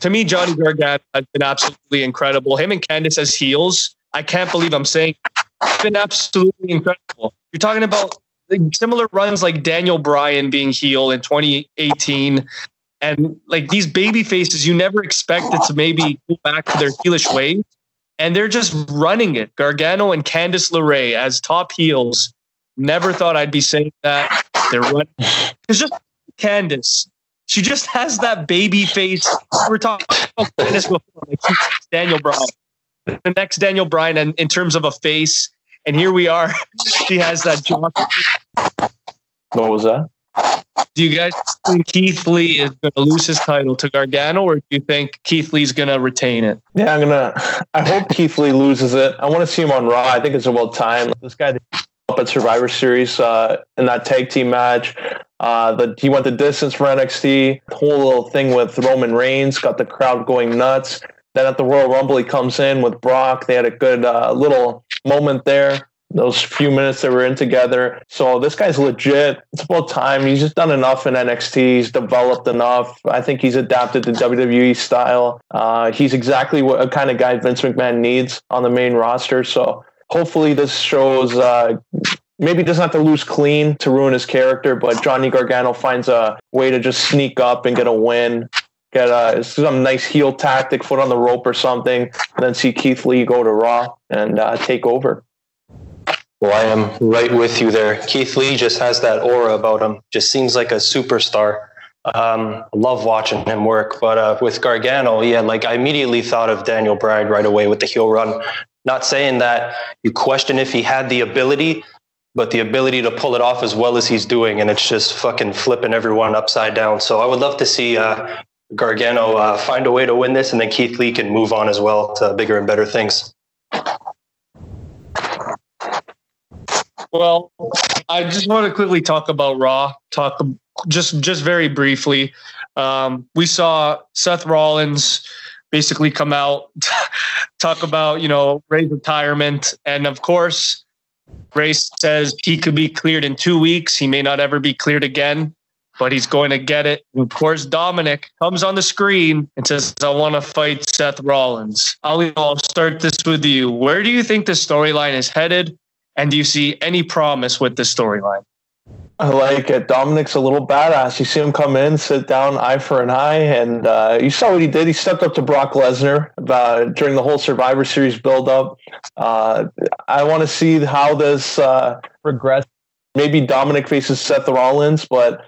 to me, Johnny Gargano has been absolutely incredible. Him and Candice as heels. I can't believe I'm saying it's been absolutely incredible. You're talking about similar runs like Daniel Bryan being heel in 2018 and like these baby faces you never expected to maybe go back to their heelish ways and they're just running it. Gargano and Candice LeRae as top heels. Never thought I'd be saying that. They're running. It's just Candice. She just has that baby face. We're talking about this before, like Daniel Bryan, the next Daniel Bryan, and in terms of a face. And here we are. (laughs) She has that jaw. What was that? Do you guys think Keith Lee is going to lose his title to Gargano, or do you think Keith Lee's going to retain it? Yeah, I'm gonna. I hope Keith Lee loses it. I want to see him on Raw. I think it's about time. This guy up at Survivor Series uh, in that tag team match. Uh, the, he went the distance for NXT. The whole little thing with Roman Reigns got the crowd going nuts. Then at the Royal Rumble, he comes in with Brock. They had a good uh, little moment there. Those few minutes they were in together. So this guy's legit. It's about time. He's just done enough in NXT. He's developed enough. I think he's adapted to WWE style. Uh, he's exactly what kind of guy Vince McMahon needs on the main roster. So hopefully this shows uh, maybe doesn't have to lose clean to ruin his character, but Johnny Gargano finds a way to just sneak up and get a win, get a, some nice heel tactic, foot on the rope or something, and then see Keith Lee go to Raw and uh, take over. Well, I am right with you there. Keith Lee just has that aura about him. Just seems like a superstar. Um, love watching him work. But uh, with Gargano, yeah, like I immediately thought of Daniel Bryan right away with the heel run. Not saying that you question if he had the ability, but the ability to pull it off as well as he's doing, and it's just fucking flipping everyone upside down. So I would love to see uh, Gargano uh, find a way to win this, and then Keith Lee can move on as well to bigger and better things. Well, I just want to quickly talk about Raw. Talk just just very briefly. Um, we saw Seth Rollins basically come out, (laughs) talk about, you know, Rey's retirement. And of course, Rey says he could be cleared in two weeks. He may not ever be cleared again, but he's going to get it. And of course, Dominic comes on the screen and says, I want to fight Seth Rollins. Ali, I'll start this with you. Where do you think the storyline is headed? And do you see any promise with the storyline? I like it. Dominic's a little badass. You see him come in, sit down, eye for an eye, and uh, you saw what he did. He stepped up to Brock Lesnar uh, during the whole Survivor Series build-up. Uh, I want to see how this uh, progresses. Maybe Dominic faces Seth Rollins, but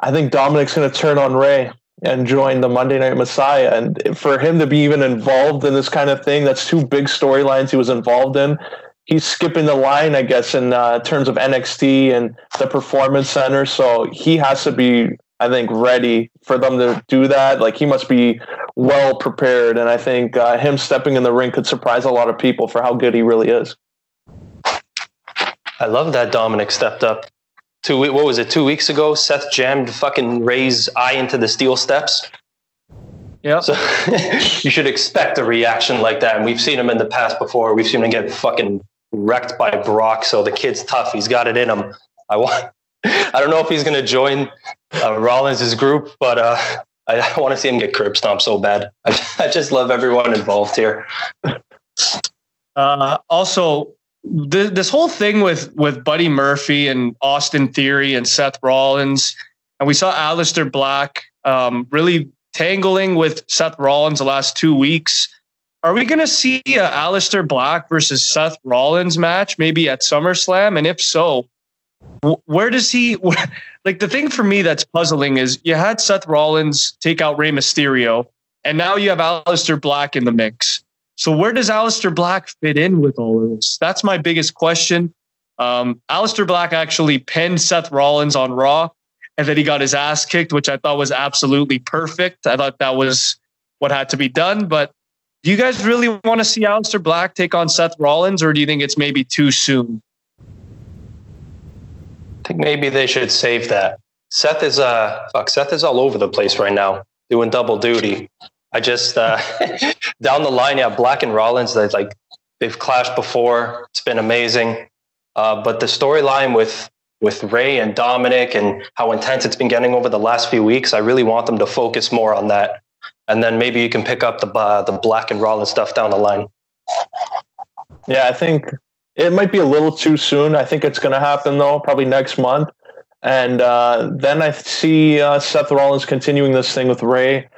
I think Dominic's going to turn on Rey and join the Monday Night Messiah. And for him to be even involved in this kind of thing, that's two big storylines he was involved in he's skipping the line, I guess, in uh, terms of NXT and the Performance Center. So he has to be, I think, ready for them to do that. Like he must be well prepared, and I think uh, him stepping in the ring could surprise a lot of people for how good he really is. I love that Dominic stepped up. Two, what was it? Two weeks ago, Seth jammed fucking Rey's eye into the steel steps. Yeah. So (laughs) you should expect a reaction like that. And we've seen him in the past before. We've seen him get fucking wrecked by Brock. So the kid's tough. He's got it in him. I want. (laughs) I don't know if he's going to join uh, Rollins' group, but uh, I, want to see him get curb stomped so bad. I, (laughs) I just love everyone involved here. Uh, also, th- this whole thing with with Buddy Murphy and Austin Theory and Seth Rollins, and we saw Aleister Black um, really tangling with Seth Rollins the last two weeks. Are we going to see a Aleister Black versus Seth Rollins match maybe at SummerSlam? And if so, where does he (laughs) like the thing for me that's puzzling is you had Seth Rollins take out Rey Mysterio, and now you have Aleister Black in the mix. So where does Aleister Black fit in with all of this? That's my biggest question. Um, Aleister Black actually pinned Seth Rollins on Raw, and then he got his ass kicked, which I thought was absolutely perfect. I thought that was what had to be done, but do you guys really want to see Aleister Black take on Seth Rollins, or do you think it's maybe too soon? I think maybe they should save that. Seth is uh fuck. Seth is all over the place right now, doing double duty. I just uh, (laughs) down the line, yeah, Black and Rollins. They like they've clashed before. It's been amazing, uh, but the storyline with with Rey and Dominic and how intense it's been getting over the last few weeks, I really want them to focus more on that and then maybe you can pick up the uh, the black and Rollins stuff down the line. Yeah, I think it might be a little too soon. I think it's going to happen though, probably next month. And uh, then I see uh, Seth Rollins continuing this thing with Rey,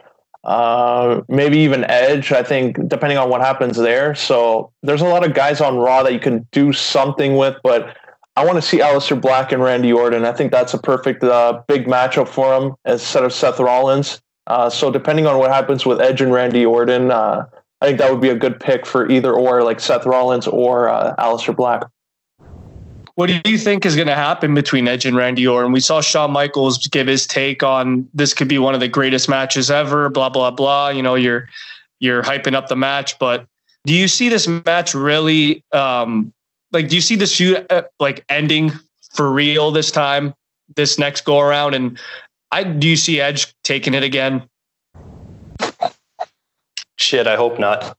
uh, maybe even Edge. I think depending on what happens there. So there's a lot of guys on Raw that you can do something with, but I want to see Aleister Black and Randy Orton. I think that's a perfect uh, big matchup for him instead of Seth Rollins. Uh, so depending on what happens with Edge and Randy Orton, uh, I think that would be a good pick for either or, like Seth Rollins or uh, Aleister Black. What do you think is going to happen between Edge and Randy Orton? We saw Shawn Michaels give his take on this could be one of the greatest matches ever. Blah blah blah. You know, you're you're hyping up the match, but do you see this match really? Um, like, do you see this feud uh, like ending for real this time, this next go around? And I do you see Edge taking it again? Shit, I hope not.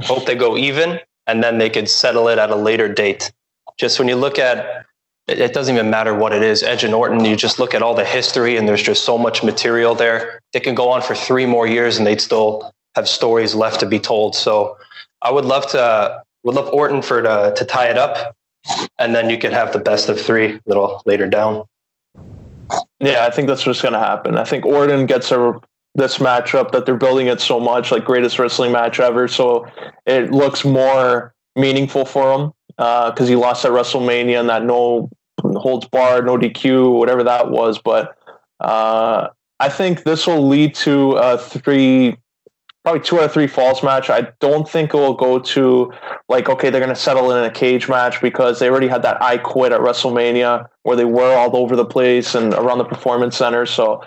Hope they go even, and then they could settle it at a later date just when you look at it doesn't even matter what it is. Edge and Orton, you just look at all the history and there's just so much material there. They can go on for three more years and they'd still have stories left to be told. So I would love to would love Orton for to, to tie it up and then you could have the best of three a little later down. Yeah, I think that's what's going to happen. I think Orton gets a this matchup that they're building it so much, like greatest wrestling match ever. So it looks more meaningful for him because uh, he lost at WrestleMania and that no holds barred, no DQ, whatever that was. But uh, I think this will lead to a three, probably two out of three falls match. I don't think it will go to like okay, they're going to settle in a cage match because they already had that I quit at WrestleMania where they were all over the place and around the performance center. So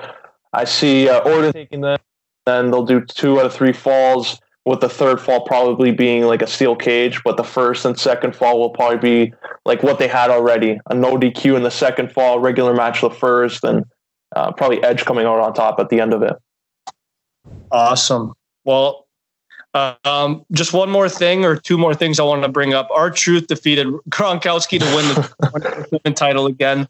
I see uh, Orton taking that. Then they'll do two out of three falls with the third fall probably being like a steel cage, but the first and second fall will probably be like what they had already a no DQ in the second fall, regular match the first, and uh, probably Edge coming out on top at the end of it. Awesome. Well, uh, um, just one more thing or two more things I want to bring up. R-Truth defeated Gronkowski to win the (laughs) title again.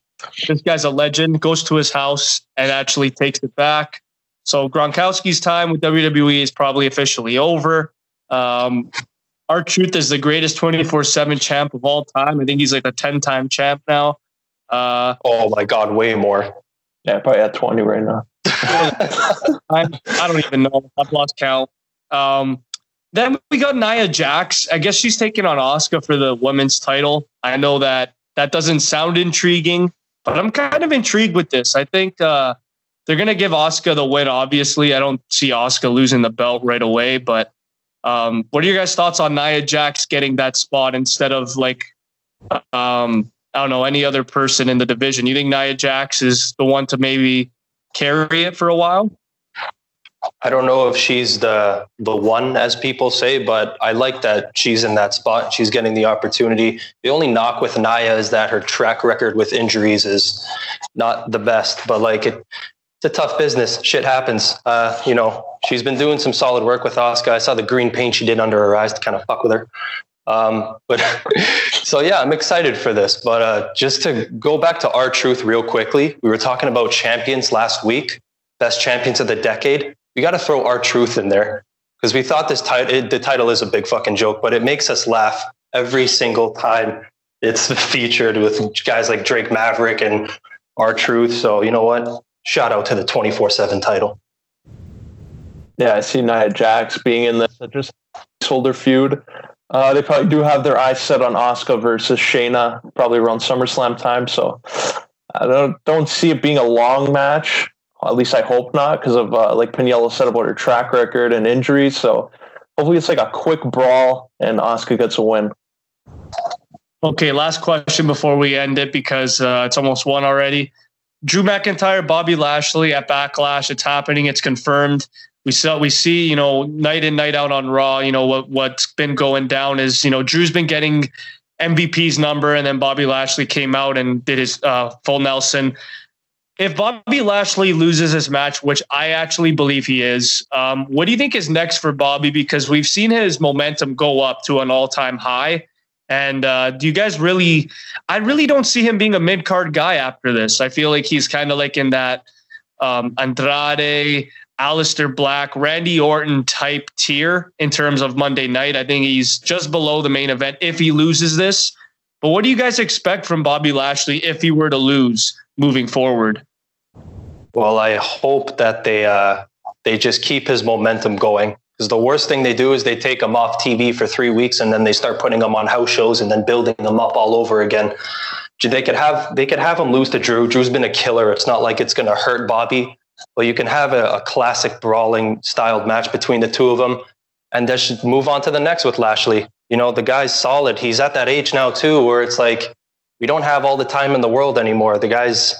This guy's a legend, goes to his house and actually takes it back. So Gronkowski's time with WWE is probably officially over. Um, R-Truth is the greatest 24 7 champ of all time. I think he's like a 10 time champ now. Uh, oh my God, way more. Yeah, probably at 20 right now. I, I, don't even know. I've lost count. Um, then we got Nia Jax. I guess she's taking on Asuka for the women's title. I know that that doesn't sound intriguing, but I'm kind of intrigued with this. I think uh, they're going to give Asuka the win. Obviously, I don't see Asuka losing the belt right away. But um, what are your guys' thoughts on Nia Jax getting that spot instead of like um, I don't know any other person in the division? You think Nia Jax is the one to maybe carry it for a while? I don't know if she's the the one as people say, but I like that she's in that spot. She's getting the opportunity. The only knock with Nia is that her track record with injuries is not the best. But like it, it's a tough business. Shit happens. Uh, you know, she's been doing some solid work with Asuka. I saw the green paint she did under her eyes to kind of fuck with her. Um, but (laughs) so yeah, I'm excited for this. But uh, just to go back to R-Truth real quickly, we were talking about champions last week, best champions of the decade. We got to throw R-Truth in there because we thought this title, the title is a big fucking joke, but it makes us laugh every single time it's (laughs) featured with guys like Drake Maverick and our truth. So you know what? shout out to the 24 7 title. Yeah, I see Nia Jax being in this just shoulder feud. Uh, they probably do have their eyes set on Asuka versus Shayna, probably around SummerSlam time. So I don't don't see it being a long match. At least I hope not, because of uh, like Pagniello said about her track record and injuries. So hopefully it's like a quick brawl and Asuka gets a win. Okay, last question before we end it because uh, it's almost one already. Drew McIntyre, Bobby Lashley at Backlash. It's happening. It's confirmed. We saw, we see, you know, night in, night out on Raw. You know what what's been going down is, you know, Drew's been getting MVP's number, and then Bobby Lashley came out and did his uh, full Nelson. If Bobby Lashley loses his match, which I actually believe he is, um, what do you think is next for Bobby? Because we've seen his momentum go up to an all-time high. And uh, do you guys really? I really don't see him being a mid card guy after this. I feel like he's kind of like in that um, Andrade, Aleister Black, Randy Orton type tier in terms of Monday night. I think he's just below the main event if he loses this. But what do you guys expect from Bobby Lashley if he were to lose moving forward? Well, I hope that they uh, they just keep his momentum going. Because the worst thing they do is they take him off TV for three weeks and then they start putting him on house shows and then building him up all over again. they could have they could have him lose to Drew. Drew's been a killer. It's not like it's going to hurt Bobby, but you can have a, a classic brawling styled match between the two of them, and just move on to the next with Lashley. You know, the guy's solid. He's at that age now too, where it's like we don't have all the time in the world anymore. The guy's.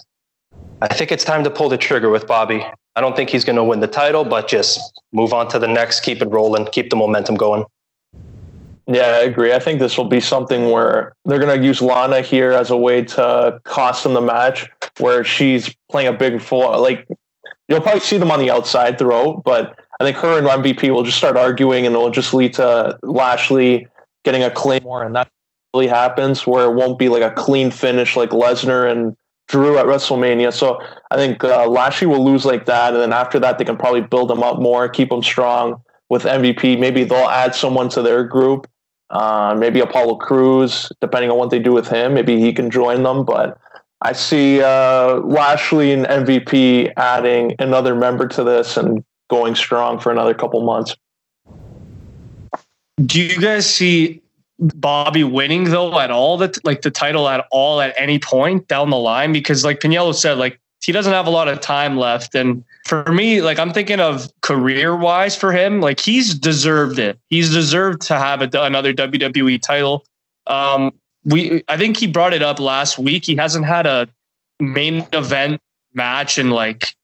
I think it's time to pull the trigger with Bobby. I don't think he's going to win the title, but just move on to the next, keep it rolling, keep the momentum going. Yeah, I agree. I think this will be something where they're going to use Lana here as a way to cost them the match, where she's playing a big full. Like you'll probably see them on the outside throughout, but I think her and MVP will just start arguing, and it'll just lead to Lashley getting a claymore, and that really happens where it won't be like a clean finish like Lesnar and Drew at WrestleMania. So I think uh, Lashley will lose like that, and then after that, they can probably build them up more, keep them strong with MVP. Maybe they'll add someone to their group uh, maybe Apollo Crews, depending on what they do with him. Maybe he can join them. But I see uh, Lashley and MVP adding another member to this and going strong for another couple months. Do you guys see Bobby winning though at all? That like the title at all at any point down the line? Because like Pagniello said, like he doesn't have a lot of time left. And for me, like I'm thinking of career wise for him, like he's deserved it. He's deserved to have a, another WWE title. Um, we, I think he brought it up last week. He hasn't had a main event match in like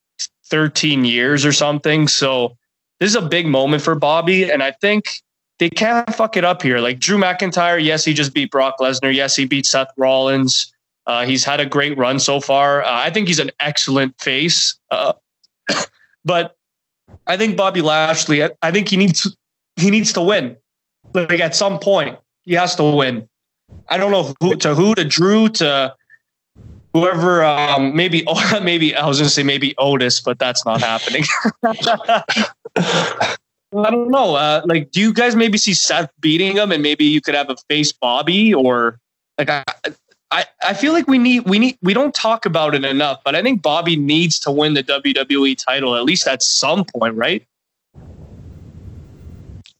13 years or something. So this is a big moment for Bobby. And I think they can't fuck it up here. Like Drew McIntyre, yes, he just beat Brock Lesnar. Yes, he beat Seth Rollins. Uh, he's had a great run so far. Uh, I think he's an excellent face. Uh, (coughs) but I think Bobby Lashley. I, I, think he needs he needs to win. Like at some point, he has to win. I don't know who to who to Drew to whoever. Um, maybe (laughs) maybe I was to say maybe Otis, but that's not happening. (laughs) I don't know. Uh, like, do you guys maybe see Seth beating him, and maybe you could have a face Bobby, or like I, I, I feel like we need we need we don't talk about it enough, but I think Bobby needs to win the WWE title at least at some point, right?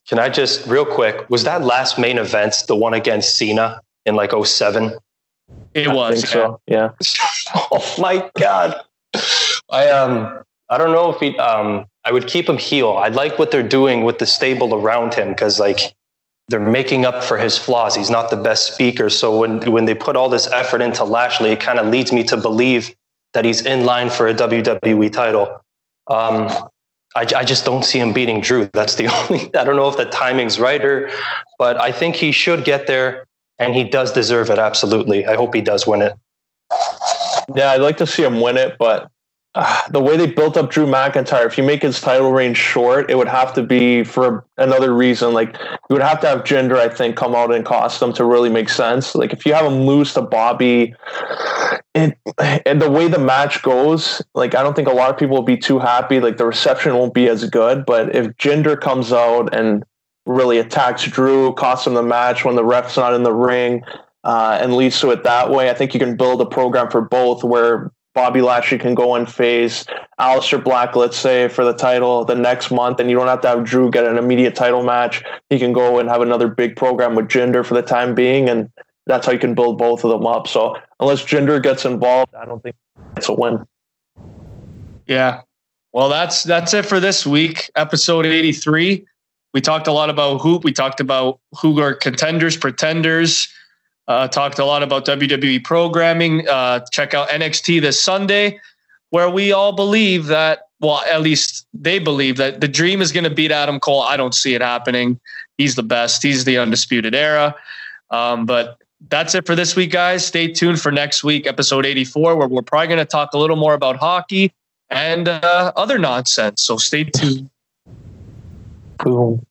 Can I just real quick, was that last main event the one against Cena in like 07? It I was. Yeah. So, yeah. (laughs) oh my god. I um I don't know if he um I would keep him heel. I like what they're doing with the stable around him because like they're making up for his flaws. He's not the best speaker. So when when they put all this effort into Lashley, it kind of leads me to believe that he's in line for a WWE title. Um, I, I, just don't see him beating Drew. That's the (laughs) only. I don't know if the timing's right or, but I think he should get there, and he does deserve it. Absolutely. I hope he does win it. Yeah, I'd like to see him win it, but uh, the way they built up Drew McIntyre, if you make his title reign short, it would have to be for another reason. Like you would have to have Jinder, I think, come out and cost them to really make sense. Like if you have him lose to Bobby, and and the way the match goes, like I don't think a lot of people will be too happy. Like the reception won't be as good. But if Jinder comes out and really attacks Drew, costs him the match when the ref's not in the ring, uh, and leads to it that way. I think you can build a program for both where Bobby Lashley can go and face Aleister Black, let's say, for the title the next month, and you don't have to have Drew get an immediate title match. He can go and have another big program with Jinder for the time being, and that's how you can build both of them up. So unless Jinder gets involved, I don't think it's a win. Yeah. Well, that's that's it for this week, episode 83. We talked a lot about hoop. We talked about who are contenders, pretenders uh, talked a lot about WWE programming. Uh, check out NXT this Sunday, where we all believe that, well, at least they believe that the dream is going to beat Adam Cole. I don't see it happening. He's the best, he's the undisputed era. Um, but that's it for this week, guys. Stay tuned for next week, episode 84, where we're probably going to talk a little more about hockey and uh, other nonsense. So stay tuned. Cool.